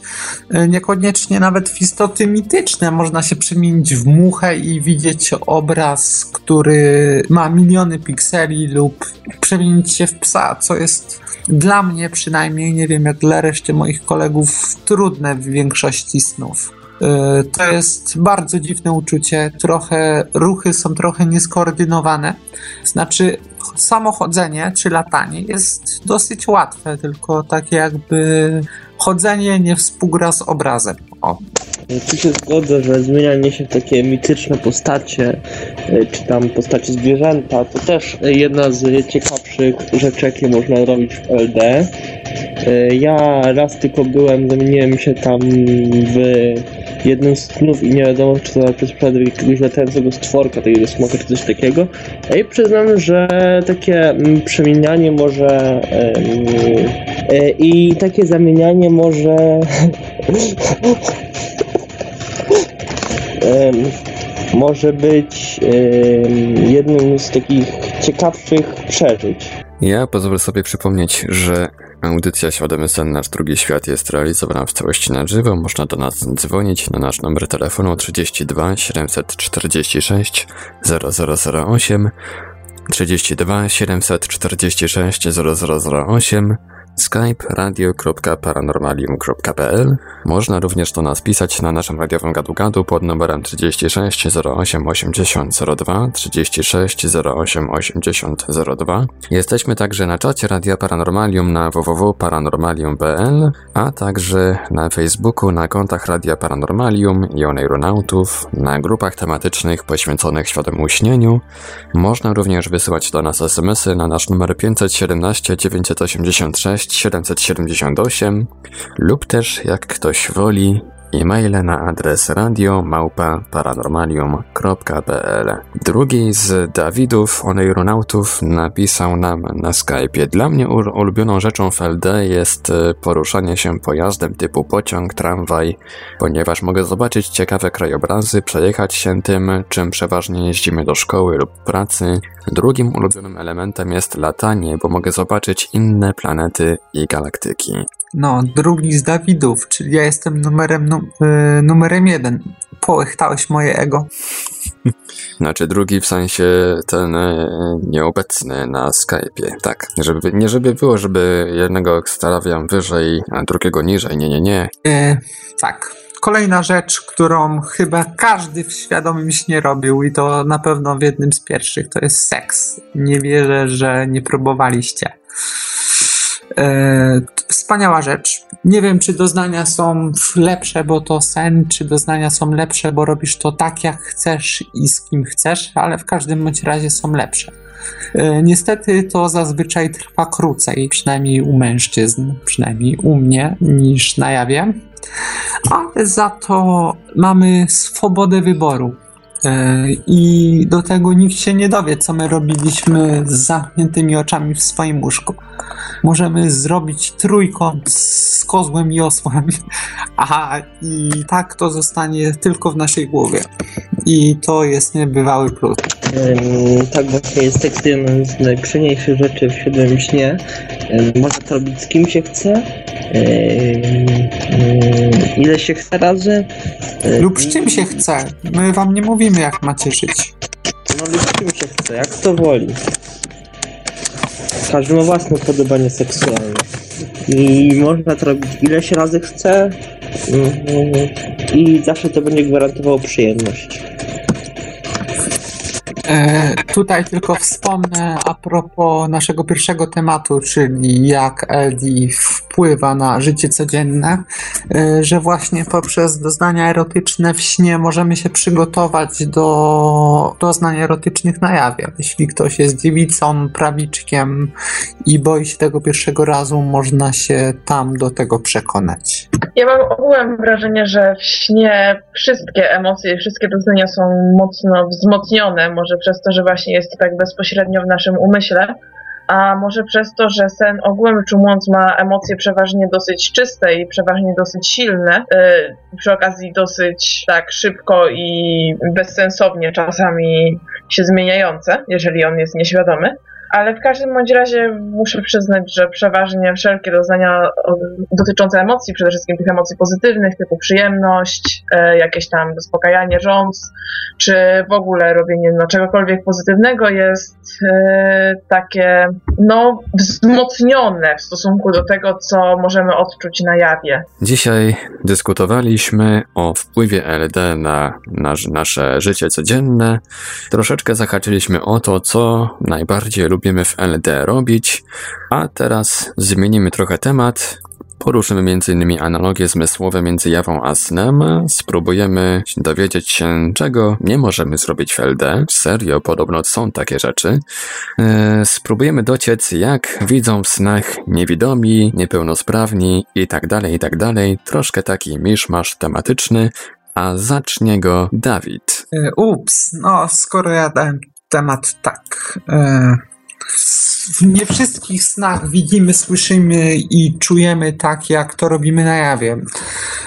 E, niekoniecznie nawet w istoty mityczne można się przemienić w muchę i widzieć obraz, który ma miliony pikseli lub przemienić się w psa, co jest dla mnie przynajmniej, nie wiem jak dla reszty moich kolegów, trudne w większości snów. E, to jest bardzo dziwne uczucie. Trochę ruchy są trochę nieskoordynowane. Znaczy, samochodzenie czy latanie jest dosyć łatwe, tylko takie jakby chodzenie nie współgra z obrazem. O. Tu się zgodzę, że zmienianie się w takie mityczne postacie, e, czy tam postacie zwierzęta, to też jedna z ciekawszych rzeczy, jakie można robić w LD. E, ja raz tylko byłem, zamieniłem się tam w jednym z snów i nie wiadomo, czy to przypadek jakiegoś latającego stworka, takiego smoka, czy coś takiego. I przyznam, że takie mm, przemienianie może yy, i takie zamienianie może może być jednym z takich ciekawszych przeżyć. Ja pozwolę sobie przypomnieć, że Audycja Świadomy Sen Nasz Drugi Świat jest realizowana w całości na żywo. Można do nas dzwonić na nasz numer telefonu 32 746 0008 32 746 0008 skype radio.paranormalium.pl. Można również do nas pisać na naszym radiowym gadu-gadu pod numerem 36 08 80 02 36 08 80 02. Jesteśmy także na czacie Radia Paranormalium na www.paranormalium.pl, a także na Facebooku na kontach Radia Paranormalium i Oneironautów, na grupach tematycznych poświęconych świadomemu śnieniu. Można również wysyłać do nas smsy na nasz numer 517 986 778 lub też, jak ktoś woli, e-maile na adres radio.paranormalium.pl Drugi z Dawidów, oneironautów, napisał nam na Skype'ie. Dla mnie ulubioną rzeczą w LD jest e, poruszanie się pojazdem typu pociąg, tramwaj, ponieważ mogę zobaczyć ciekawe krajobrazy, przejechać się tym, czym przeważnie jeździmy do szkoły lub pracy. Drugim ulubionym elementem jest latanie, bo mogę zobaczyć inne planety i galaktyki. No, drugi z Dawidów, czyli ja jestem numerem, num, y, numerem jeden. Połechtałeś moje ego. Znaczy drugi w sensie ten y, nieobecny na Skype'ie, tak. Żeby, nie żeby było, żeby jednego stawiam wyżej, a drugiego niżej, nie, nie, nie. Y, tak. Kolejna rzecz, którą chyba każdy w świadomym śnie robił i to na pewno w jednym z pierwszych, to jest seks. Nie wierzę, że nie próbowaliście. E, wspaniała rzecz. Nie wiem, czy doznania są lepsze, bo to sen, czy doznania są lepsze, bo robisz to tak, jak chcesz i z kim chcesz, ale w każdym bądź razie są lepsze. E, niestety to zazwyczaj trwa krócej, przynajmniej u mężczyzn, przynajmniej u mnie, niż na jawie, ale za to mamy swobodę wyboru. E, I do tego nikt się nie dowie, co my robiliśmy z zamkniętymi oczami w swoim łóżku. Możemy zrobić trójkąt z kozłem i osłem, a i tak to zostanie tylko w naszej głowie. I to jest niebywały plus. tak właśnie jest jedna z najprzyjemniejszych rzeczy w świadomym śnie. Można to robić z kim się chce, ile się chce razy. Lub z czym się chce. My wam nie mówimy, jak macie żyć. No czym się chce, jak to woli. Każdy ma własne podobanie seksualne. I można to robić ileś razy chce. I zawsze to będzie gwarantowało przyjemność. E, tutaj tylko wspomnę a propos naszego pierwszego tematu, czyli jak LD wpływa na życie codzienne, e, że właśnie poprzez doznania erotyczne w śnie możemy się przygotować do doznań erotycznych na jawie. Jeśli ktoś jest dziewicą, prawiczkiem i boi się tego pierwszego razu, można się tam do tego przekonać. Ja mam ogółem wrażenie, że w śnie wszystkie emocje, wszystkie doznania są mocno wzmocnione, może przez to, że właśnie jest tak bezpośrednio w naszym umyśle, a może przez to, że sen ogółem rzecz ujmując ma emocje przeważnie dosyć czyste i przeważnie dosyć silne, yy, przy okazji dosyć tak szybko i bezsensownie czasami się zmieniające, jeżeli on jest nieświadomy ale w każdym bądź razie muszę przyznać, że przeważnie wszelkie doznania dotyczące emocji, przede wszystkim tych emocji pozytywnych, typu przyjemność, e, jakieś tam zaspokajanie rząd, czy w ogóle robienie no, czegokolwiek pozytywnego jest e, takie no, wzmocnione w stosunku do tego, co możemy odczuć na jawie. Dzisiaj dyskutowaliśmy o wpływie LD na nasz, nasze życie codzienne. Troszeczkę zahaczyliśmy o to, co najbardziej lubimy lubimy w LD robić, a teraz zmienimy trochę temat. Poruszymy m.in. analogie zmysłowe między jawą a snem. Spróbujemy dowiedzieć się, czego nie możemy zrobić w LD. Serio, podobno są takie rzeczy. Eee, spróbujemy dociec, jak widzą w snach niewidomi, niepełnosprawni i tak dalej, i tak. Troszkę taki miszmasz tematyczny, a zacznie go Dawid. E, ups, no skoro ja dałem temat tak. E, w nie wszystkich snach widzimy, słyszymy i czujemy tak, jak to robimy na jawie.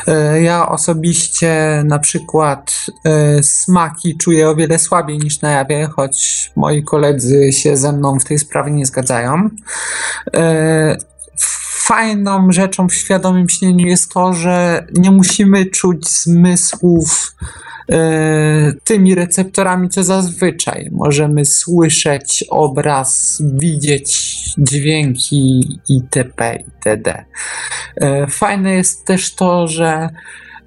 E, ja osobiście na przykład e, smaki czuję o wiele słabiej niż na jawie, choć moi koledzy się ze mną w tej sprawie nie zgadzają. Fajną rzeczą w świadomym śnieniu jest to, że nie musimy czuć zmysłów e, tymi receptorami, co zazwyczaj. Możemy słyszeć obraz, widzieć dźwięki itp. itd. E, fajne jest też to, że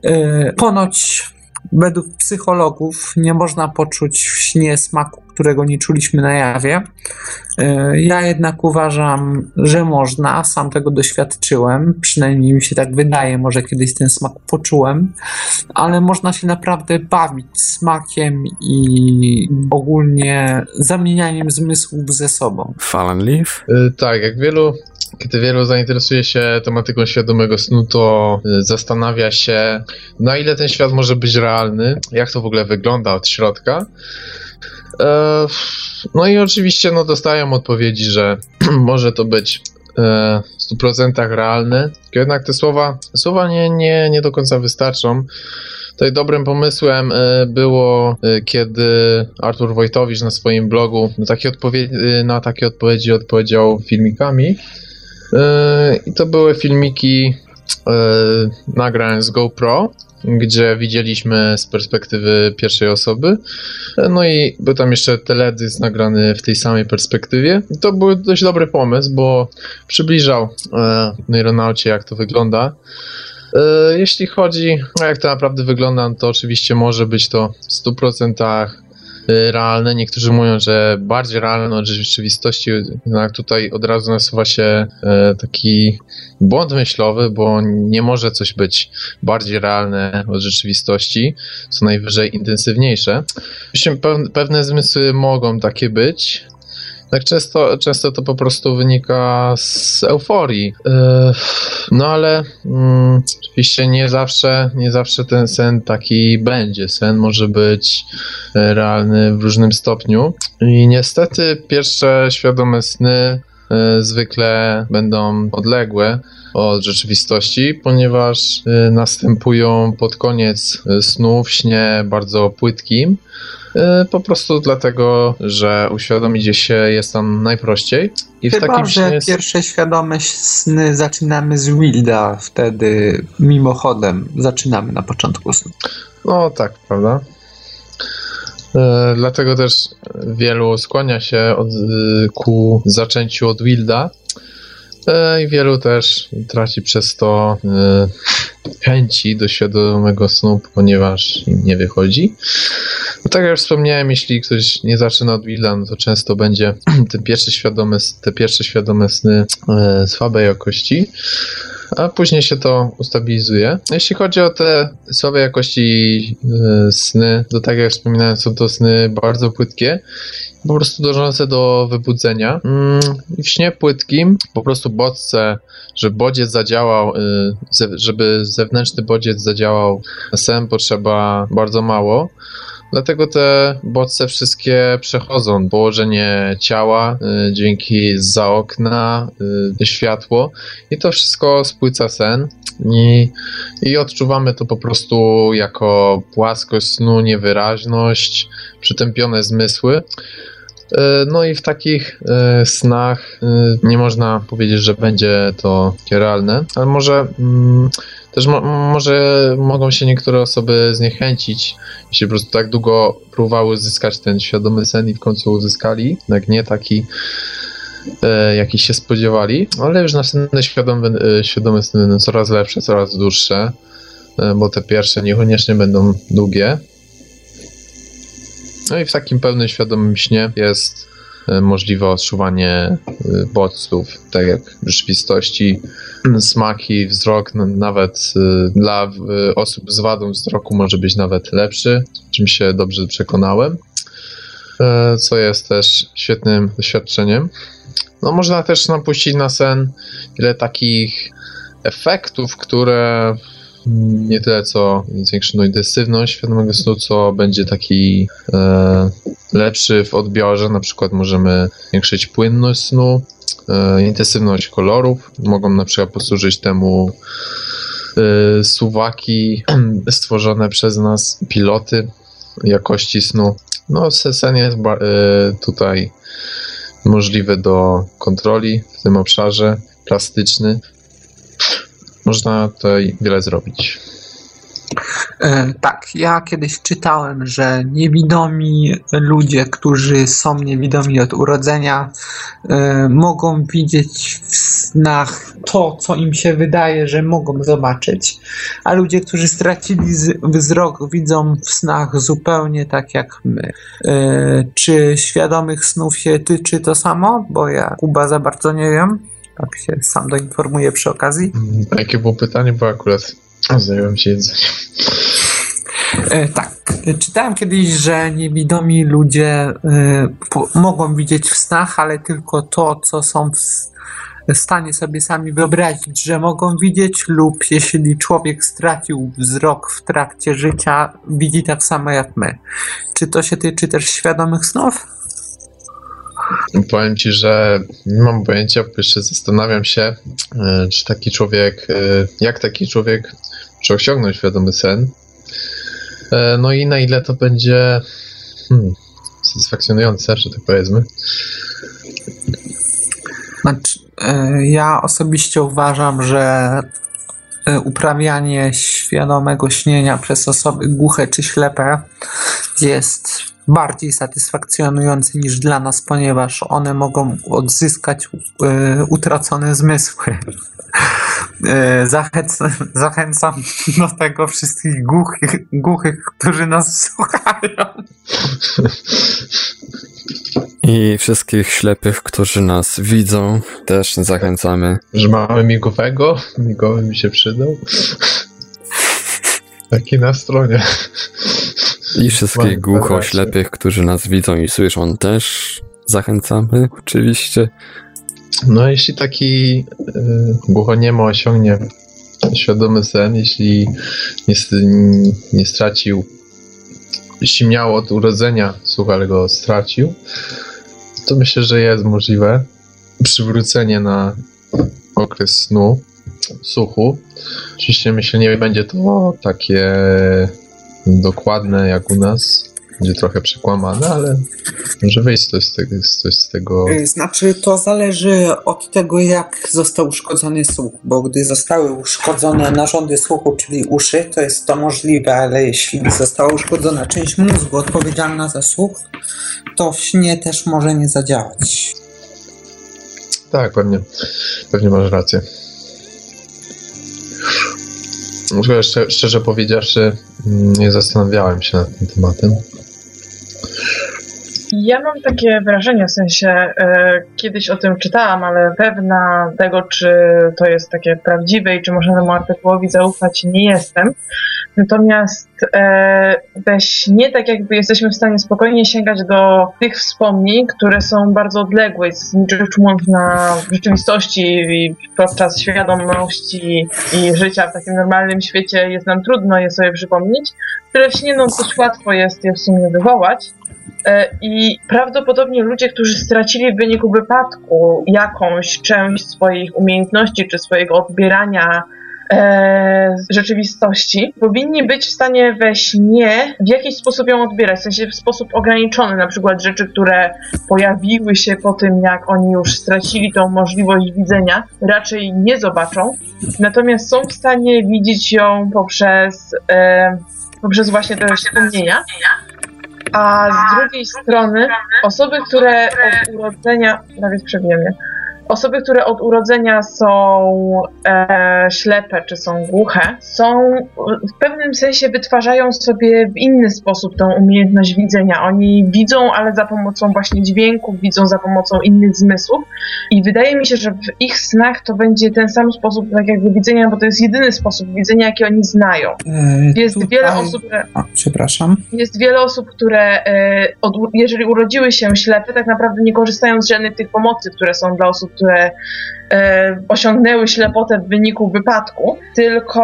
e, ponoć według psychologów nie można poczuć w śnie smaku, którego nie czuliśmy na jawie. E, Ja jednak uważam, że można, sam tego doświadczyłem, przynajmniej mi się tak wydaje, może kiedyś ten smak poczułem, ale można się naprawdę bawić smakiem i ogólnie zamienianiem zmysłów ze sobą. Fallen Leaf? Y, Tak, jak wielu, kiedy wielu zainteresuje się tematyką świadomego snu, to y, zastanawia się, na ile ten świat może być realny, jak to w ogóle wygląda od środka. E, No i oczywiście no, dostają odpowiedzi, że może to być e, w 100% realne. Jednak te słowa, słowa nie, nie, nie do końca wystarczą. Tutaj dobrym pomysłem e, było, kiedy Artur Wojtowicz na swoim blogu na takie, odpowie- e, na takie odpowiedzi odpowiedział filmikami. E, I to były filmiki e, nagrań z GoPro, gdzie widzieliśmy z perspektywy pierwszej osoby. E, No i był tam jeszcze teledysk nagrany w tej samej perspektywie. I to był dość dobry pomysł, bo przybliżał e, neuronaucie, jak to wygląda. Jeśli chodzi jak to naprawdę wygląda, no to oczywiście może być to w 100% y, realne. Niektórzy mówią, że bardziej realne od rzeczywistości. Jednak tutaj od razu nasuwa się e, taki błąd myślowy, bo nie może coś być bardziej realne od rzeczywistości, co najwyżej intensywniejsze. Pewne zmysły mogą takie być. Tak często, często to po prostu wynika z euforii. Yy, No ale mm, oczywiście nie zawsze, nie zawsze ten sen taki będzie. Sen może być e, realny w różnym stopniu. I niestety pierwsze świadome sny e, zwykle będą odległe od rzeczywistości, ponieważ e, następują pod koniec e, snu w śnie bardzo płytkim. E, Po prostu dlatego, że uświadomić się jest tam najprościej. I w Chyba, takim śnie że jest... pierwsze świadome sny zaczynamy z Wilda, wtedy mimochodem zaczynamy na początku snu. No tak, prawda? E, dlatego też wielu skłania się od, y, ku zaczęciu od Wilda e, i wielu też traci przez to e, chęci do świadomego snu, ponieważ im nie wychodzi. No tak jak już wspomniałem, jeśli ktoś nie zaczyna od Wilda, no to często będzie ten pierwszy świadome, te pierwsze świadome sny e, słabej jakości a później się to ustabilizuje. Jeśli chodzi o te słabej jakości e, sny, to tak jak wspominałem, są to sny bardzo płytkie, po prostu dążące do wybudzenia. Mm, I w śnie płytkim po prostu bodźce, żeby bodziec zadziałał, ze- żeby zewnętrzny bodziec zadziałał sen, potrzeba bardzo mało. Dlatego te bodźce wszystkie przechodzą. Położenie ciała, y, dźwięki za okna, y, światło i to wszystko spłyca sen. I, I odczuwamy to po prostu jako płaskość snu, niewyraźność, przytępione zmysły. E, No i w takich e, snach e, nie można powiedzieć, że będzie to realne, ale może mm, też mo- może mogą się niektóre osoby zniechęcić, jeśli po prostu tak długo próbowały uzyskać ten świadomy sen i w końcu uzyskali, jednak nie taki jaki się spodziewali, ale już następne świadome, świadome sny będą coraz lepsze, coraz dłuższe, bo te pierwsze niekoniecznie będą długie. No i w takim pełnym świadomym śnie jest e, możliwe odczuwanie e, bodźców, tak jak w rzeczywistości. Smaki, wzrok, nawet e, dla osób z wadą wzroku może być nawet lepszy, czym się dobrze przekonałem, co jest też świetnym doświadczeniem. No można też napuścić na sen wiele takich efektów, które nie tyle co zwiększą intensywność świadomego snu, co będzie taki e, lepszy w odbiorze. Na przykład możemy zwiększyć płynność snu, e, intensywność kolorów. Mogą na przykład posłużyć temu e, suwaki stworzone przez nas, piloty jakości snu. No, sen jest e, tutaj możliwy do kontroli w tym obszarze plastyczny. Można tutaj wiele zrobić. E, Tak, ja kiedyś czytałem, że niewidomi ludzie, którzy są niewidomi od urodzenia, e, mogą widzieć w snach to, co im się wydaje, że mogą zobaczyć, a ludzie, którzy stracili wzrok, widzą w snach zupełnie tak jak my. E, Czy świadomych snów się tyczy to samo? Bo ja Kuba za bardzo nie wiem. Tak się sam doinformuję przy okazji. Mm, A jakie było pytanie, bo akurat zająłem się jedzeniem. E, tak. Czytałem kiedyś, że niewidomi ludzie e, mogą widzieć w snach, ale tylko to, co są w stanie sobie sami wyobrazić, że mogą widzieć, lub jeśli człowiek stracił wzrok w trakcie życia, widzi tak samo jak my. Czy to się tyczy też świadomych snów? Powiem ci, że nie mam pojęcia, bo jeszcze zastanawiam się, e, czy taki człowiek, e, jak taki człowiek czy osiągnąć świadomy sen. E, No i na ile to będzie hmm, satysfakcjonujące, że tak powiedzmy. Znaczy, ja osobiście uważam, że uprawianie świadomego śnienia przez osoby głuche czy ślepe jest bardziej satysfakcjonujące niż dla nas, ponieważ one mogą odzyskać e, utracone zmysły. E, Zachęcam, zachęcam do tego wszystkich głuchych, głuchych, którzy nas słuchają. I wszystkich ślepych, którzy nas widzą, też zachęcamy. Że mamy migowego, migowy mi się przydał. Taki na stronie. I wszystkich głucho-ślepych, którzy nas widzą i słyszą, też zachęcamy, oczywiście. No jeśli taki y, głuchoniemo osiągnie świadomy sen, jeśli nie, nie stracił, jeśli miał od urodzenia słuch, ale go stracił, to myślę, że jest możliwe przywrócenie na okres snu, słuchu. Oczywiście myślę, nie będzie to takie dokładne jak u nas, będzie trochę przekłamane, ale może wyjść coś z tego, coś z tego Y, Znaczy, to zależy od tego, jak został uszkodzony słuch, bo gdy zostały uszkodzone narządy słuchu, czyli uszy, to jest to możliwe, ale jeśli została uszkodzona część mózgu odpowiedzialna za słuch, to w śnie też może nie zadziałać. Tak, pewnie. Pewnie masz rację. Szczerze powiedziawszy, mm, nie zastanawiałem się nad tym tematem. Ja mam takie wrażenie, w sensie e, kiedyś o tym czytałam, ale pewna tego, czy to jest takie prawdziwe i czy można temu artykułowi zaufać, nie jestem. Natomiast e, we śnie tak jakby jesteśmy w stanie spokojnie sięgać do tych wspomnień, które są bardzo odległe, z niczym na rzeczywistości i podczas świadomości i życia w takim normalnym świecie jest nam trudno je sobie przypomnieć, które w śnie no, dość łatwo jest je w sumie wywołać. E, I prawdopodobnie ludzie, którzy stracili w wyniku wypadku jakąś część swoich umiejętności czy swojego odbierania e, rzeczywistości, powinni być w stanie we śnie w jakiś sposób ją odbierać, w sensie w sposób ograniczony, na przykład rzeczy, które pojawiły się po tym, jak oni już stracili tą możliwość widzenia, raczej nie zobaczą, natomiast są w stanie widzieć ją poprzez, e, poprzez właśnie te wspomnienia. A z drugiej strony osoby, które od urodzenia, nawet przebiję mnie, osoby, które od urodzenia są e, ślepe czy są głuche, są w pewnym sensie wytwarzają sobie w inny sposób tą umiejętność widzenia. Oni widzą, ale za pomocą właśnie dźwięków, widzą za pomocą innych zmysłów i wydaje mi się, że w ich snach to będzie ten sam sposób tak jakby widzenia, bo to jest jedyny sposób widzenia, jaki oni znają. E, Jest tutaj- wiele osób, które O, przepraszam. jest wiele osób, które e, od, jeżeli urodziły się ślepe, tak naprawdę nie korzystają z żadnych tych pomocy, które są dla osób, które e, osiągnęły ślepotę w wyniku wypadku, tylko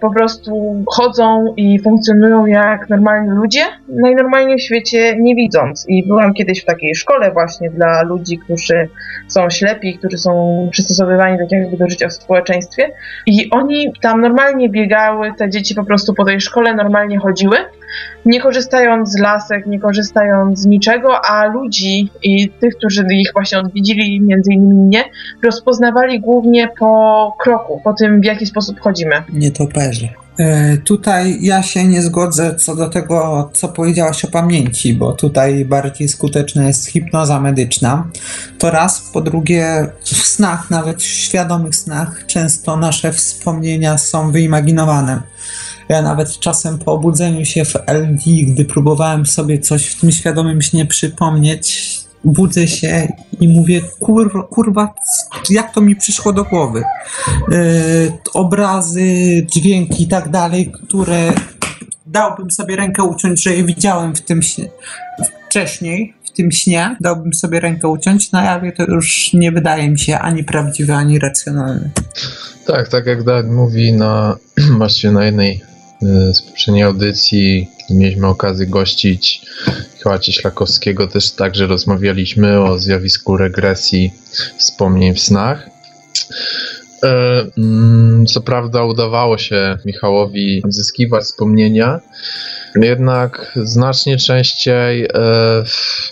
po prostu chodzą i funkcjonują jak normalni ludzie, najnormalniej w świecie nie widząc. I byłam kiedyś w takiej szkole właśnie dla ludzi, którzy są ślepi, którzy są przystosowywani tak jakby do życia w społeczeństwie i oni tam normalnie biegały, te dzieci po prostu po tej szkole normalnie chodziły, nie korzystając z lasek, nie korzystając z niczego, a ludzi i tych, którzy ich właśnie odwiedzili, między innymi mnie, rozpoznawali głównie po kroku, po tym, w jaki sposób chodzimy. Nietoperze. E, Tutaj ja się nie zgodzę co do tego, co powiedziałaś o pamięci, bo tutaj bardziej skuteczna jest hipnoza medyczna. To raz. Po drugie, w snach, nawet w świadomych snach, często nasze wspomnienia są wyimaginowane. Ja nawet czasem po obudzeniu się w LD, gdy próbowałem sobie coś w tym świadomym śnie przypomnieć, budzę się i mówię, kur, kurwa, jak to mi przyszło do głowy. Yy, obrazy, dźwięki i tak dalej, które dałbym sobie rękę uciąć, że je widziałem w tym śnie, wcześniej, w tym śnie, dałbym sobie rękę uciąć, na jawie to już nie wydaje mi się ani prawdziwe, ani racjonalne. Tak, tak jak Dag mówi na właściwie na jednej z poprzedniej audycji mieliśmy okazję gościć Michała Cieślakowskiego, też także rozmawialiśmy o zjawisku regresji wspomnień w snach. E, mm, Co prawda udawało się Michałowi odzyskiwać wspomnienia, jednak znacznie częściej e,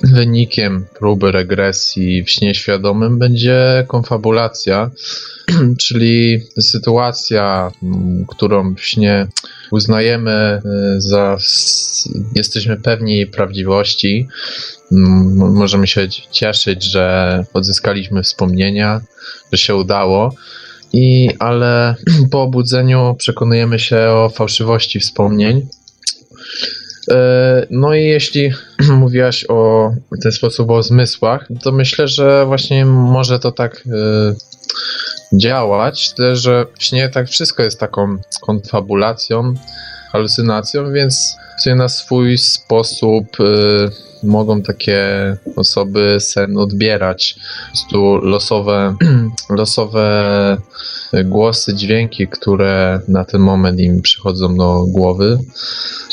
wynikiem próby regresji w śnie świadomym będzie konfabulacja, czyli sytuacja, m, którą w śnie uznajemy e, za jesteśmy pewni jej prawdziwości. M, Możemy się cieszyć, że odzyskaliśmy wspomnienia, że się udało. I, ale po obudzeniu przekonujemy się o fałszywości wspomnień. E, No i jeśli mówiłaś o ten sposób o zmysłach, to myślę, że właśnie może to tak e, działać, tyle że śnie tak wszystko jest taką konfabulacją, halucynacją, więc na swój sposób e, mogą takie osoby sen odbierać. Po prostu losowe, losowe głosy, dźwięki, które na ten moment im przychodzą do głowy,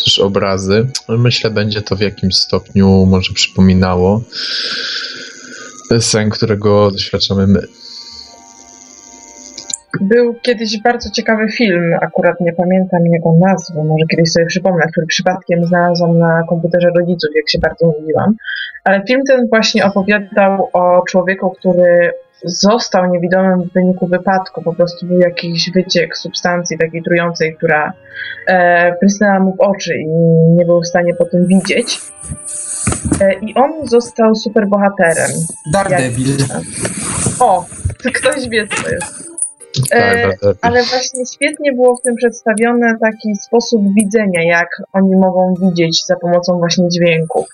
też obrazy. Myślę, będzie to w jakimś stopniu może przypominało sen, którego doświadczamy my. Był kiedyś bardzo ciekawy film, akurat nie pamiętam jego nazwy, może kiedyś sobie przypomnę, który przypadkiem znalazłam na komputerze rodziców, jak się bardzo mówiłam. Ale film ten właśnie opowiadał o człowieku, który został niewidomym w wyniku wypadku. Po prostu był jakiś wyciek substancji takiej trującej, która e, prysnęła mu w oczy i nie był w stanie potem widzieć. E, I on został superbohaterem. Daredevil. O, ktoś wie co jest. Tak, E. Ale właśnie świetnie było w tym przedstawione taki sposób widzenia, jak oni mogą widzieć za pomocą właśnie dźwięków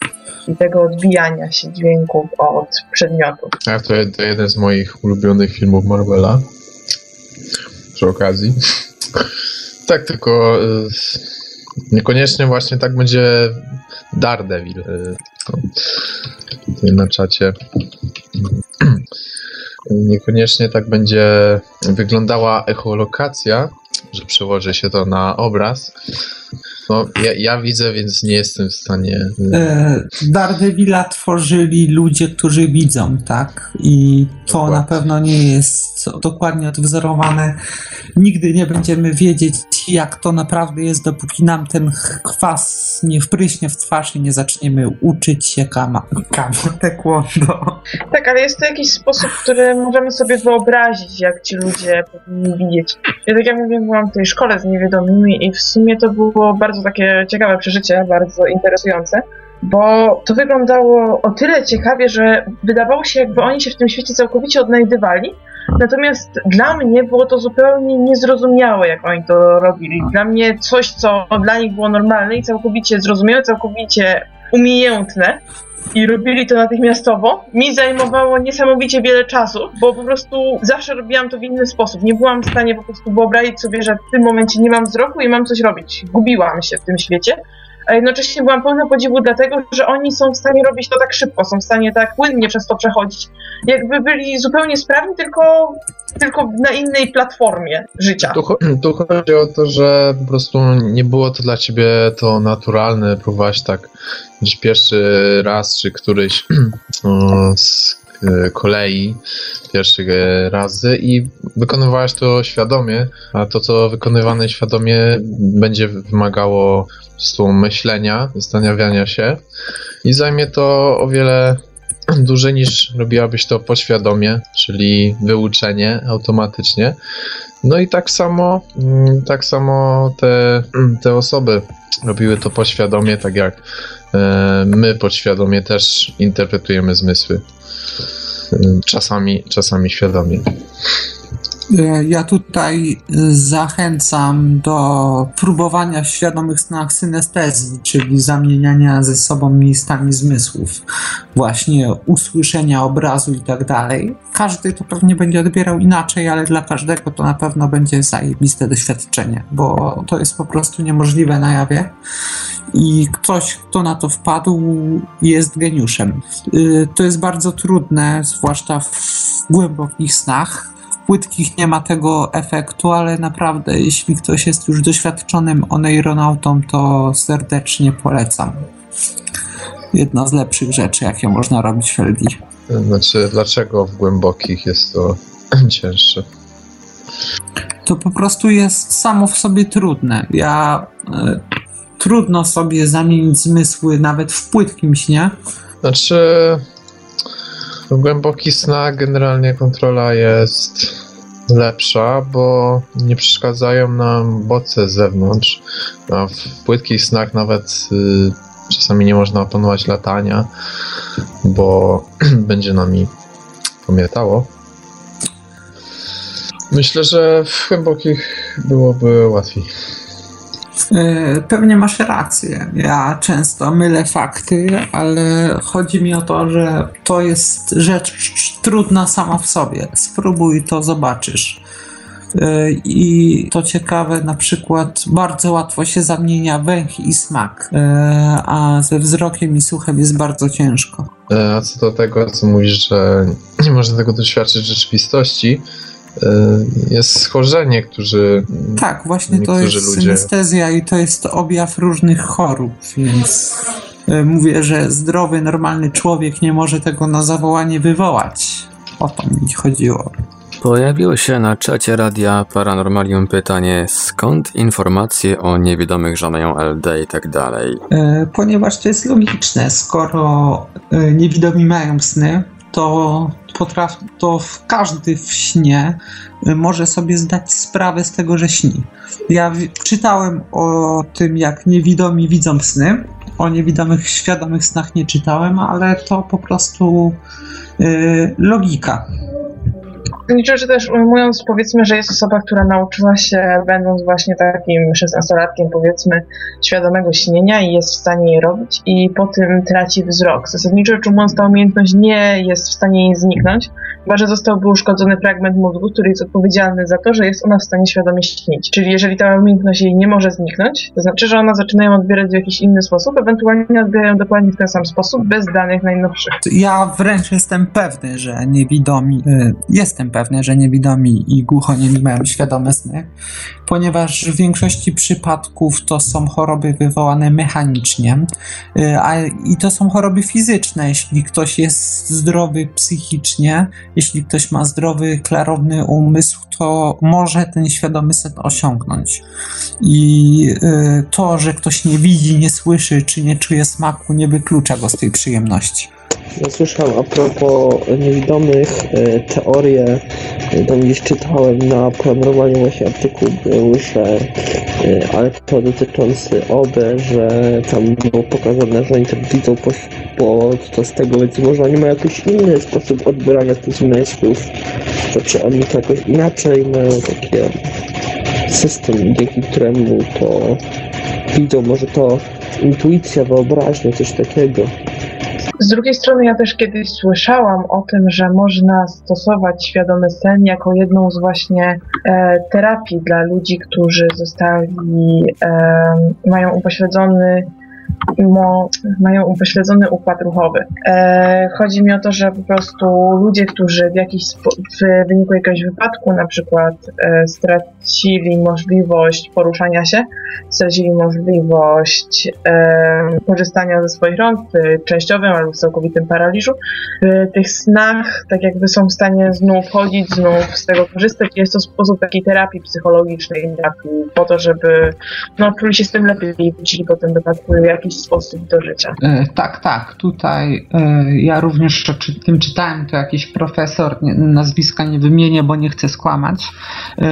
i tego odbijania się dźwięków od przedmiotów. A to, to jeden z moich ulubionych filmów Marvela. Przy okazji. Tak, tylko y, niekoniecznie właśnie tak będzie Daredevil. Tutaj na czacie. Niekoniecznie tak będzie wyglądała echolokacja, że przełoży się to na obraz. No, ja, ja widzę, więc nie jestem w stanie. E, Daredevila tworzyli ludzie, którzy widzą, tak? I to Dokładnie. na pewno nie jest dokładnie odwzorowane. Nigdy nie będziemy wiedzieć, jak to naprawdę jest, dopóki nam ten kwas nie wpryśnie w twarz i nie zaczniemy uczyć się kama, kama taekwondo. Tak, ale jest to jakiś sposób, który możemy sobie wyobrazić, jak ci ludzie powinni widzieć. Ja tak jak mówię, byłam w tej szkole z niewiadomymi i w sumie to było bardzo takie ciekawe przeżycie, bardzo interesujące, bo to wyglądało o tyle ciekawie, że wydawało się, jakby oni się w tym świecie całkowicie odnajdywali, Natomiast dla mnie było to zupełnie niezrozumiałe, jak oni to robili. Dla mnie coś, co dla nich było normalne i całkowicie zrozumiałe, całkowicie umiejętne i robili to natychmiastowo, mi zajmowało niesamowicie wiele czasu, bo po prostu zawsze robiłam to w inny sposób. Nie byłam w stanie po prostu wyobrazić sobie, że w tym momencie nie mam wzroku i mam coś robić. Gubiłam się w tym świecie. A jednocześnie byłam pełna podziwu dlatego, że oni są w stanie robić to tak szybko, są w stanie tak płynnie przez to przechodzić. Jakby byli zupełnie sprawni, tylko, tylko na innej platformie życia. Tu, tu chodzi o to, że po prostu nie było to dla ciebie to naturalne, próbowałaś tak gdzieś pierwszy raz, czy któryś z e, kolei pierwszych e, razy i wykonywałeś to świadomie, a to, co wykonywane świadomie, będzie wymagało z myślenia, zastanawiania się i zajmie to o wiele dłużej niż robiłabyś to poświadomie, czyli wyuczenie automatycznie. No i tak samo, mm, tak samo te, te osoby robiły to poświadomie, tak jak e, my podświadomie też interpretujemy zmysły. E, czasami, czasami świadomie. E, ja tutaj zachęcam do próbowania w świadomych snach synestezji, czyli zamieniania ze sobą miejscami zmysłów, właśnie usłyszenia obrazu i tak dalej. Każdy to pewnie będzie odbierał inaczej, ale dla każdego to na pewno będzie zajebiste doświadczenie, bo to jest po prostu niemożliwe na jawie i ktoś, kto na to wpadł, jest geniuszem. E, to jest bardzo trudne, zwłaszcza w głębokich snach płytkich nie ma tego efektu, ale naprawdę, jeśli ktoś jest już doświadczonym oneironautą, to serdecznie polecam. Jedna z lepszych rzeczy, jakie można robić w LD. Znaczy, dlaczego w głębokich jest to cięższe? To po prostu jest samo w sobie trudne. Ja y, trudno sobie zamienić zmysły nawet w płytkim śnie. Znaczy, w głęboki snach generalnie kontrola jest lepsza, bo nie przeszkadzają nam bodźce z zewnątrz. A w płytkich snach nawet y, czasami nie można opanować latania, bo będzie nami pomietało. Myślę, że w głębokich byłoby łatwiej. E, pewnie masz rację. Ja często mylę fakty, ale chodzi mi o to, że to jest rzecz trudna sama w sobie. Spróbuj to, zobaczysz. E, I to ciekawe, na przykład bardzo łatwo się zamienia węch i smak, e, a ze wzrokiem i słuchem jest bardzo ciężko. A co do tego, co mówisz, że nie można tego doświadczyć w rzeczywistości, jest schorzenie, którzy. Tak, właśnie to jest ludzie... synestezja i to jest objaw różnych chorób, więc mówię, że zdrowy, normalny człowiek nie może tego na zawołanie wywołać. O to mi chodziło. Pojawiło się na czacie radia Paranormalium pytanie, skąd informacje o niewidomych, że mają LD i tak dalej? Y, ponieważ to jest logiczne, skoro niewidomi mają sny, to, potraf, to każdy w śnie y, może sobie zdać sprawę z tego, że śni. Ja czytałem o tym, jak niewidomi widzą sny. O niewidomych, świadomych snach nie czytałem, ale to po prostu yy, logika. Liczę, że też ujmując, powiedzmy, że jest osoba, która nauczyła się, będąc właśnie takim 16-latkiem, powiedzmy, świadomego śnienia i jest w stanie je robić, i po tym traci wzrok. Zasadniczo rzecz ujmując, ta umiejętność nie jest w stanie jej zniknąć, chyba że zostałby uszkodzony fragment mózgu, który jest odpowiedzialny za to, że jest ona w stanie świadomie śnić. Czyli jeżeli ta umiejętność jej nie może zniknąć, to znaczy, że ona zaczyna ją odbierać w jakiś inny sposób, ewentualnie odbierają dokładnie w ten sam sposób, bez danych najnowszych. Ja wręcz jestem pewny, że niewidomi, y, jestem pewny, że niewidomi i głuchoniemi mają świadome sny, ponieważ w większości przypadków to są choroby wywołane mechanicznie, y, a i to są choroby fizyczne. Jeśli ktoś jest zdrowy psychicznie, jeśli ktoś ma zdrowy, klarowny umysł, to może ten świadomy sen osiągnąć. I y, to, że ktoś nie widzi, nie słyszy, czy nie czuje smaku, nie wyklucza go z tej przyjemności. Ja słyszałem a propos niewidomych e, teorie, tam gdzieś czytałem na planowaniu właśnie artykuł był, że e, ale to dotyczący OB, że tam było pokazane, że oni tak widzą podczas tego, więc może oni mają jakiś inny sposób odbierania tych zmysłów, to czy oni to jakoś inaczej mają takie system, dzięki któremu to widzą, może to intuicja, wyobraźnia, coś takiego. Z drugiej strony ja też kiedyś słyszałam o tym, że można stosować świadomy sen jako jedną z właśnie e, terapii dla ludzi, którzy zostali, e, mają upośledzony mo, mają upośledzony układ ruchowy. E, chodzi mi o to, że po prostu ludzie, którzy w, jakiś w wyniku jakiegoś wypadku, na przykład e, stracili możliwość poruszania się, stracili możliwość e, korzystania ze swoich rąk w częściowym albo w całkowitym paraliżu. W tych snach tak jakby są w stanie znów chodzić, znów z tego korzystać. Jest to sposób takiej terapii psychologicznej, terapii po to, żeby no, czuli się z tym lepiej i wrócili potem do w jakiś sposób do życia. E, tak, tak. Tutaj e, ja również o czy, tym czytałem, to jakiś profesor, nie, nazwiska nie wymienię, bo nie chcę skłamać, e,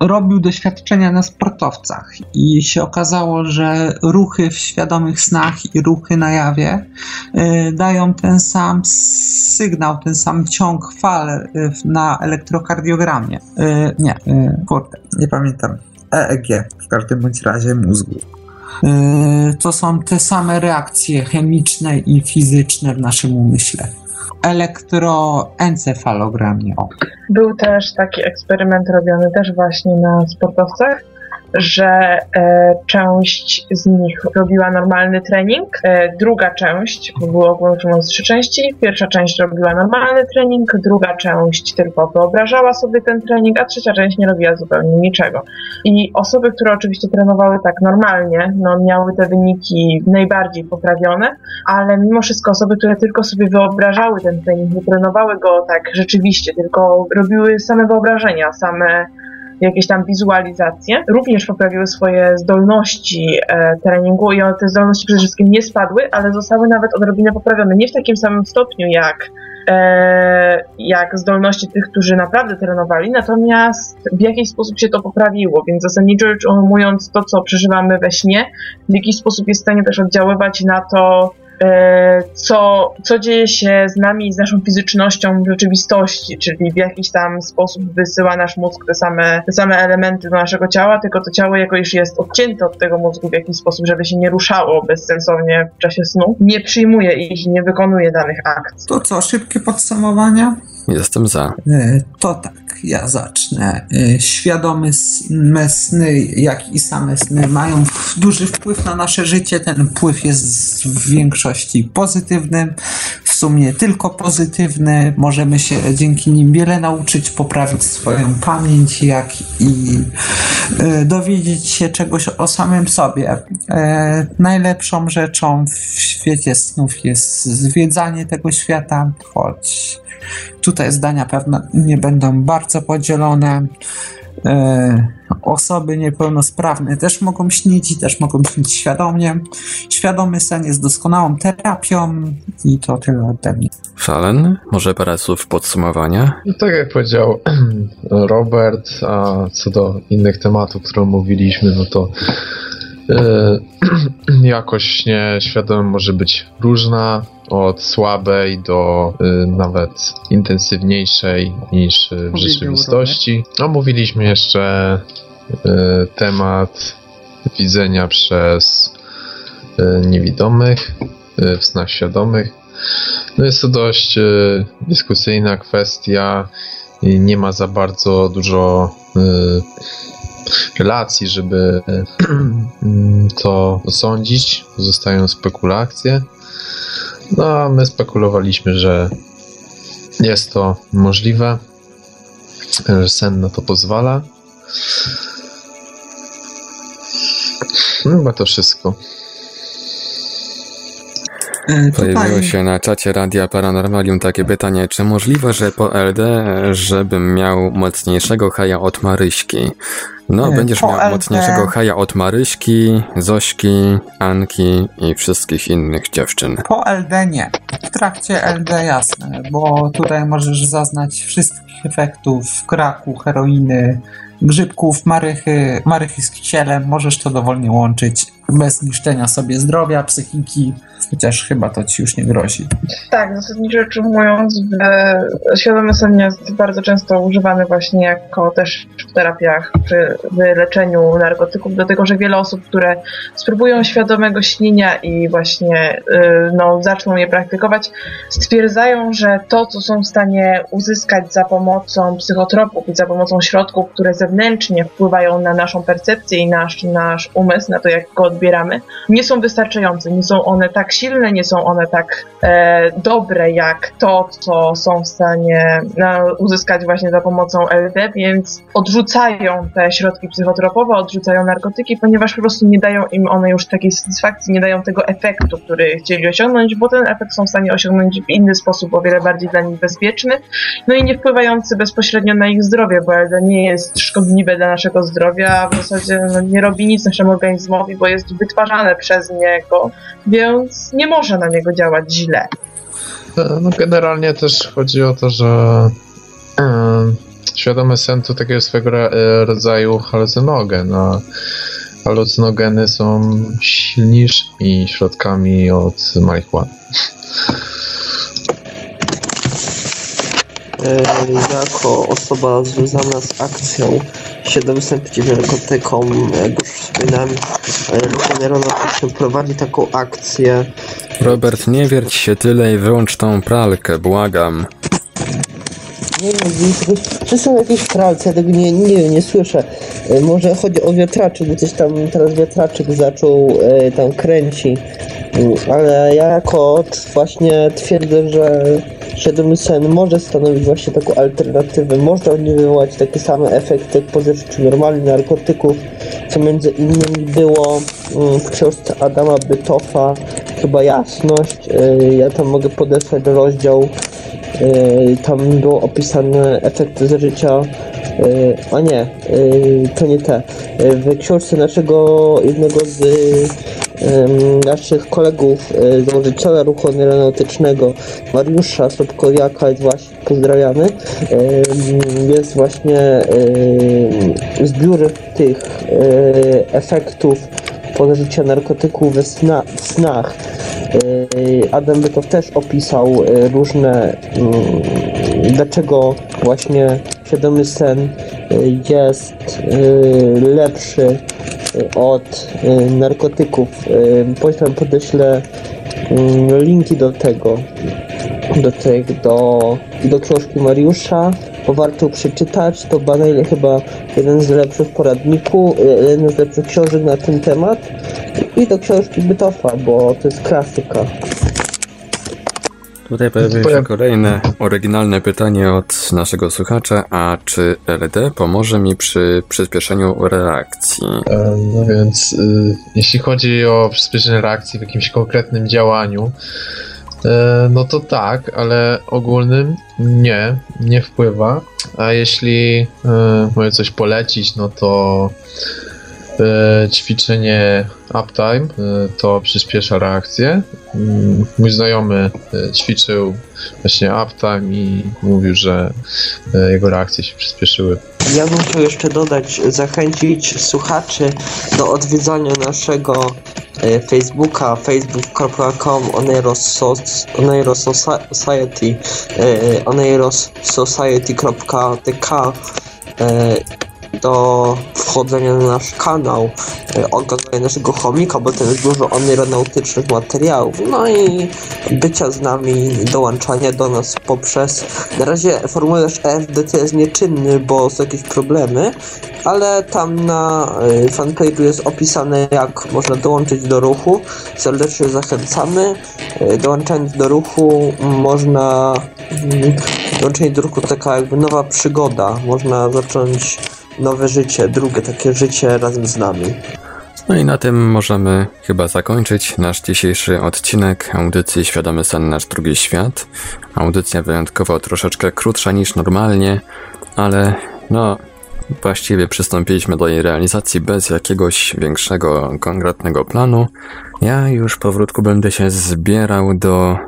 robił doświadczenia na sportowcach i się okazało, że ruchy w świadomych snach i ruchy na jawie e, dają ten sam sygnał, ten sam ciąg fal e, na elektrokardiogramie. E, nie, kurde, nie pamiętam. EEG w każdym bądź razie mózgu. To są te same reakcje chemiczne i fizyczne w naszym umyśle. Elektroencefalogramie. Był też taki eksperyment robiony też właśnie na sportowcach, że e, część z nich robiła normalny trening, e, druga część, bo było ogólnie trzy części, pierwsza część robiła normalny trening, druga część tylko wyobrażała sobie ten trening, a trzecia część nie robiła zupełnie niczego. I osoby, które oczywiście trenowały tak normalnie, no miały te wyniki najbardziej poprawione, ale mimo wszystko osoby, które tylko sobie wyobrażały ten trening, nie trenowały go tak rzeczywiście, tylko robiły same wyobrażenia, same jakieś tam wizualizacje, również poprawiły swoje zdolności e, treningu i one, te zdolności przede wszystkim nie spadły, ale zostały nawet odrobinę poprawione. Nie w takim samym stopniu jak e, jak zdolności tych, którzy naprawdę trenowali, natomiast w jakiś sposób się to poprawiło, więc zasadniczo rzecz ujmując to, co przeżywamy we śnie, w jakiś sposób jest w stanie też oddziaływać na to, co, co dzieje się z nami z naszą fizycznością w rzeczywistości, czyli w jakiś tam sposób wysyła nasz mózg te same, te same elementy do naszego ciała, tylko to ciało jako już jest odcięte od tego mózgu w jakiś sposób, żeby się nie ruszało bezsensownie w czasie snu, nie przyjmuje ich i nie wykonuje danych akcji. To co, szybkie podsumowania? Jestem za. E, To tak, ja zacznę. E, Świadome sny, jak i same sny mają duży wpływ na nasze życie. Ten wpływ jest w większości pozytywny, sumie tylko pozytywny. Możemy się dzięki nim wiele nauczyć, poprawić swoją pamięć, jak i e, dowiedzieć się czegoś o samym sobie. E, Najlepszą rzeczą w świecie snów jest zwiedzanie tego świata, choć Tutaj zdania pewnie nie będą bardzo podzielone. E, osoby niepełnosprawne też mogą śnić i też mogą śnić świadomie. Świadomy sen jest doskonałą terapią i to tyle ode mnie. Falen, może parę słów podsumowania? No tak jak powiedział Robert, a co do innych tematów, które omówiliśmy, no to jakość nieświadoma może być różna, od słabej do e, nawet intensywniejszej niż e, w Powiedział rzeczywistości. Omówiliśmy jeszcze e, temat widzenia przez e, niewidomych e, w snach świadomych. No jest to dość e, dyskusyjna kwestia. i Nie ma za bardzo dużo e, relacji, żeby e, to osądzić. Pozostają spekulacje. No a my spekulowaliśmy, że jest to możliwe, że sen na to pozwala. No chyba to wszystko. E, Pojawiło się na czacie Radia Paranormalium takie pytanie, czy możliwe, że po LD, żebym miał mocniejszego haja od Maryśki? No, Nie, będziesz miał LD. mocniejszego haja od Maryśki, Zośki, Anki i wszystkich innych dziewczyn. po LD nie. W trakcie LD jasne, bo tutaj możesz zaznać wszystkich efektów kraku, heroiny, grzybków, marychy, marychy z kisielem. Możesz to dowolnie łączyć bez niszczenia sobie zdrowia, psychiki, chociaż chyba to ci już nie grozi. Tak, zasadniczo rzecz ujmując, w, świadomy sen jest bardzo często używany właśnie jako też w terapiach, przy wyleczeniu narkotyków, dlatego że wiele osób, które spróbują świadomego śnienia i właśnie y, no, zaczną je praktykować, stwierdzają, że to, co są w stanie uzyskać za pomocą psychotropów i za pomocą środków, które zewnętrznie wpływają na naszą percepcję i nasz, nasz umysł, na to, jak go pobieramy, nie są wystarczające. Nie są one tak silne, nie są one tak e, dobre jak to, co są w stanie no, uzyskać właśnie za pomocą LD, więc odrzucają te środki psychotropowe, odrzucają narkotyki, ponieważ po prostu nie dają im one już takiej satysfakcji, nie dają tego efektu, który chcieli osiągnąć, bo ten efekt są w stanie osiągnąć w inny sposób, o wiele bardziej dla nich bezpieczny, no i nie wpływający bezpośrednio na ich zdrowie, bo LD nie jest szkodliwe dla naszego zdrowia, w zasadzie no, nie robi nic naszemu organizmowi, bo jest wytwarzane przez niego, więc nie może na niego działać źle. E, No generalnie też chodzi o to, że e, świadomy sen to takiego swego e, rodzaju halucynogen, a halucynogeny są silniejszymi środkami od marihuany. Jako osoba związana z akcją Świadomym przeciw narkotykom, jak już wspominałem, e, Ruch Neuronatyczny prowadzi taką akcję. Robert, nie wierć się tyle i wyłącz tą pralkę, błagam. Nie wiem, czy są jakieś pralce, ja tego nie, nie nie słyszę. E, Może chodzi o wiatraczek, bo coś tam teraz wiatraczek zaczął e, tam kręci. Mm, Ale ja jako właśnie twierdzę, że świadomy sen może stanowić właśnie taką alternatywę. Można nie wywołać takie same efekty jak po zażyciu normalnych narkotyków, co między innymi było mm, w książce Adama Bytofa, chyba Jasność. E, Ja tam mogę podesłać rozdział tam było opisane efekty z życia. Yy, a nie, yy, to nie te. W książce naszego jednego z naszych kolegów, założyciela ruchu aeronautycznego, Mariusza Sobkowiaka, jest właśnie pozdrawiamy, yy, jest właśnie zbiór tych efektów podażycia narkotyków we sna, w snach. Yy, Adam Bytow też opisał yy, różne, yy, dlaczego właśnie świadomy sen yy, jest lepszy od narkotyków. Wam podeślę yy, linki do tego, do, tego do, do książki Mariusza. Bo warto przeczytać, to badanie chyba jeden z lepszych poradników, yy, jeden z lepszych książek na ten temat i do książki Bytofa, bo to jest klasyka. Tutaj pojawiło się kolejne oryginalne pytanie od naszego słuchacza, a czy LD pomoże mi przy przyspieszeniu reakcji? E, No więc, y, jeśli chodzi o przyspieszenie reakcji w jakimś konkretnym działaniu, no to tak, ale ogólnym nie, nie wpływa. A jeśli e, mogę coś polecić, no to e, ćwiczenie uptime e, to przyspiesza reakcję. Mm, Mój znajomy e, ćwiczył właśnie uptime i mówił, że e, jego reakcje się przyspieszyły. Ja bym chciał jeszcze dodać, zachęcić słuchaczy do odwiedzania naszego e, Facebooka facebook.com oneiros society e, e, do wchodzenia na nasz kanał, e, oglądania naszego chomika, bo tam jest dużo aeronautycznych materiałów, no i bycia z nami, dołączania do nas poprzez na razie formularz EFDT jest nieczynny, bo są jakieś problemy, ale tam na y, fanpage'u jest opisane jak można dołączyć do ruchu. Serdecznie zachęcamy. Y, Dołączając do ruchu można mm, dołączenie do ruchu to taka jakby nowa przygoda. Można zacząć nowe życie, drugie takie życie razem z nami. No i na tym możemy chyba zakończyć nasz dzisiejszy odcinek audycji Świadomy Sen Nasz Drugi Świat. Audycja wyjątkowo troszeczkę krótsza niż normalnie, ale no właściwie przystąpiliśmy do jej realizacji bez jakiegoś większego, konkretnego planu. Ja już powrótku będę się zbierał do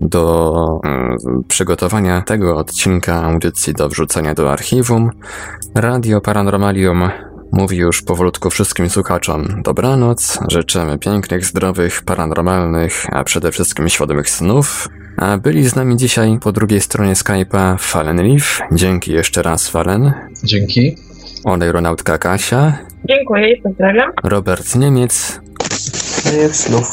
do mm, przygotowania tego odcinka audycji do wrzucenia do archiwum. Radio Paranormalium mówi już powolutku wszystkim słuchaczom dobranoc. Życzymy pięknych, zdrowych, paranormalnych, a przede wszystkim świadomych snów. A byli z nami dzisiaj po drugiej stronie Skype'a Fallen Leaf. Dzięki jeszcze raz Fallen. Dzięki. Oneironautka Kasia, Dziękuję i pozdrawiam. Robert Niemiec jak snów.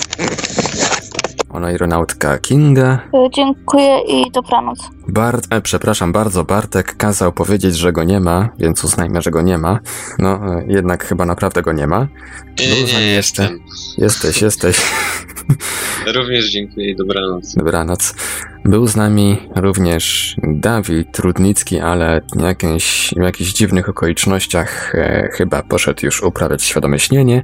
Onaironautka Kinga. E, Dziękuję i dobranoc. Bart, e, przepraszam bardzo, Bartek kazał powiedzieć, że go nie ma, więc uznajmy, że go nie ma. No, e, jednak chyba naprawdę go nie ma. Nie, nie, nie, jestem. Jesteś, jesteś. Również dziękuję i dobranoc. Dobranoc. Był z nami również Dawid Trudnicki, ale jakieś, w jakichś dziwnych okolicznościach e, chyba poszedł już uprawiać świadome śnienie.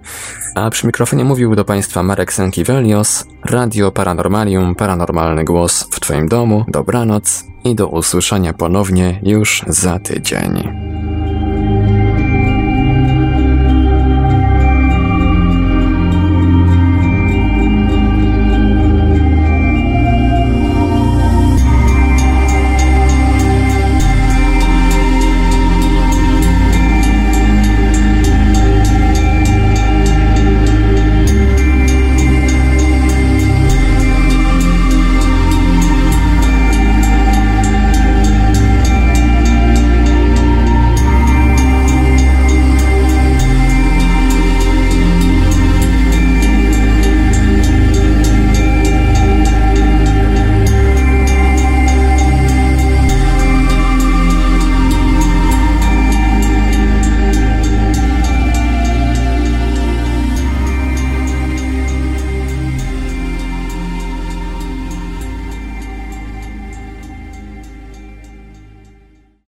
A przy mikrofonie mówił do Państwa Marek Sankiewelios, Radio Paranormalium, paranormalny głos w Twoim domu. Dobranoc i do usłyszenia ponownie już za tydzień.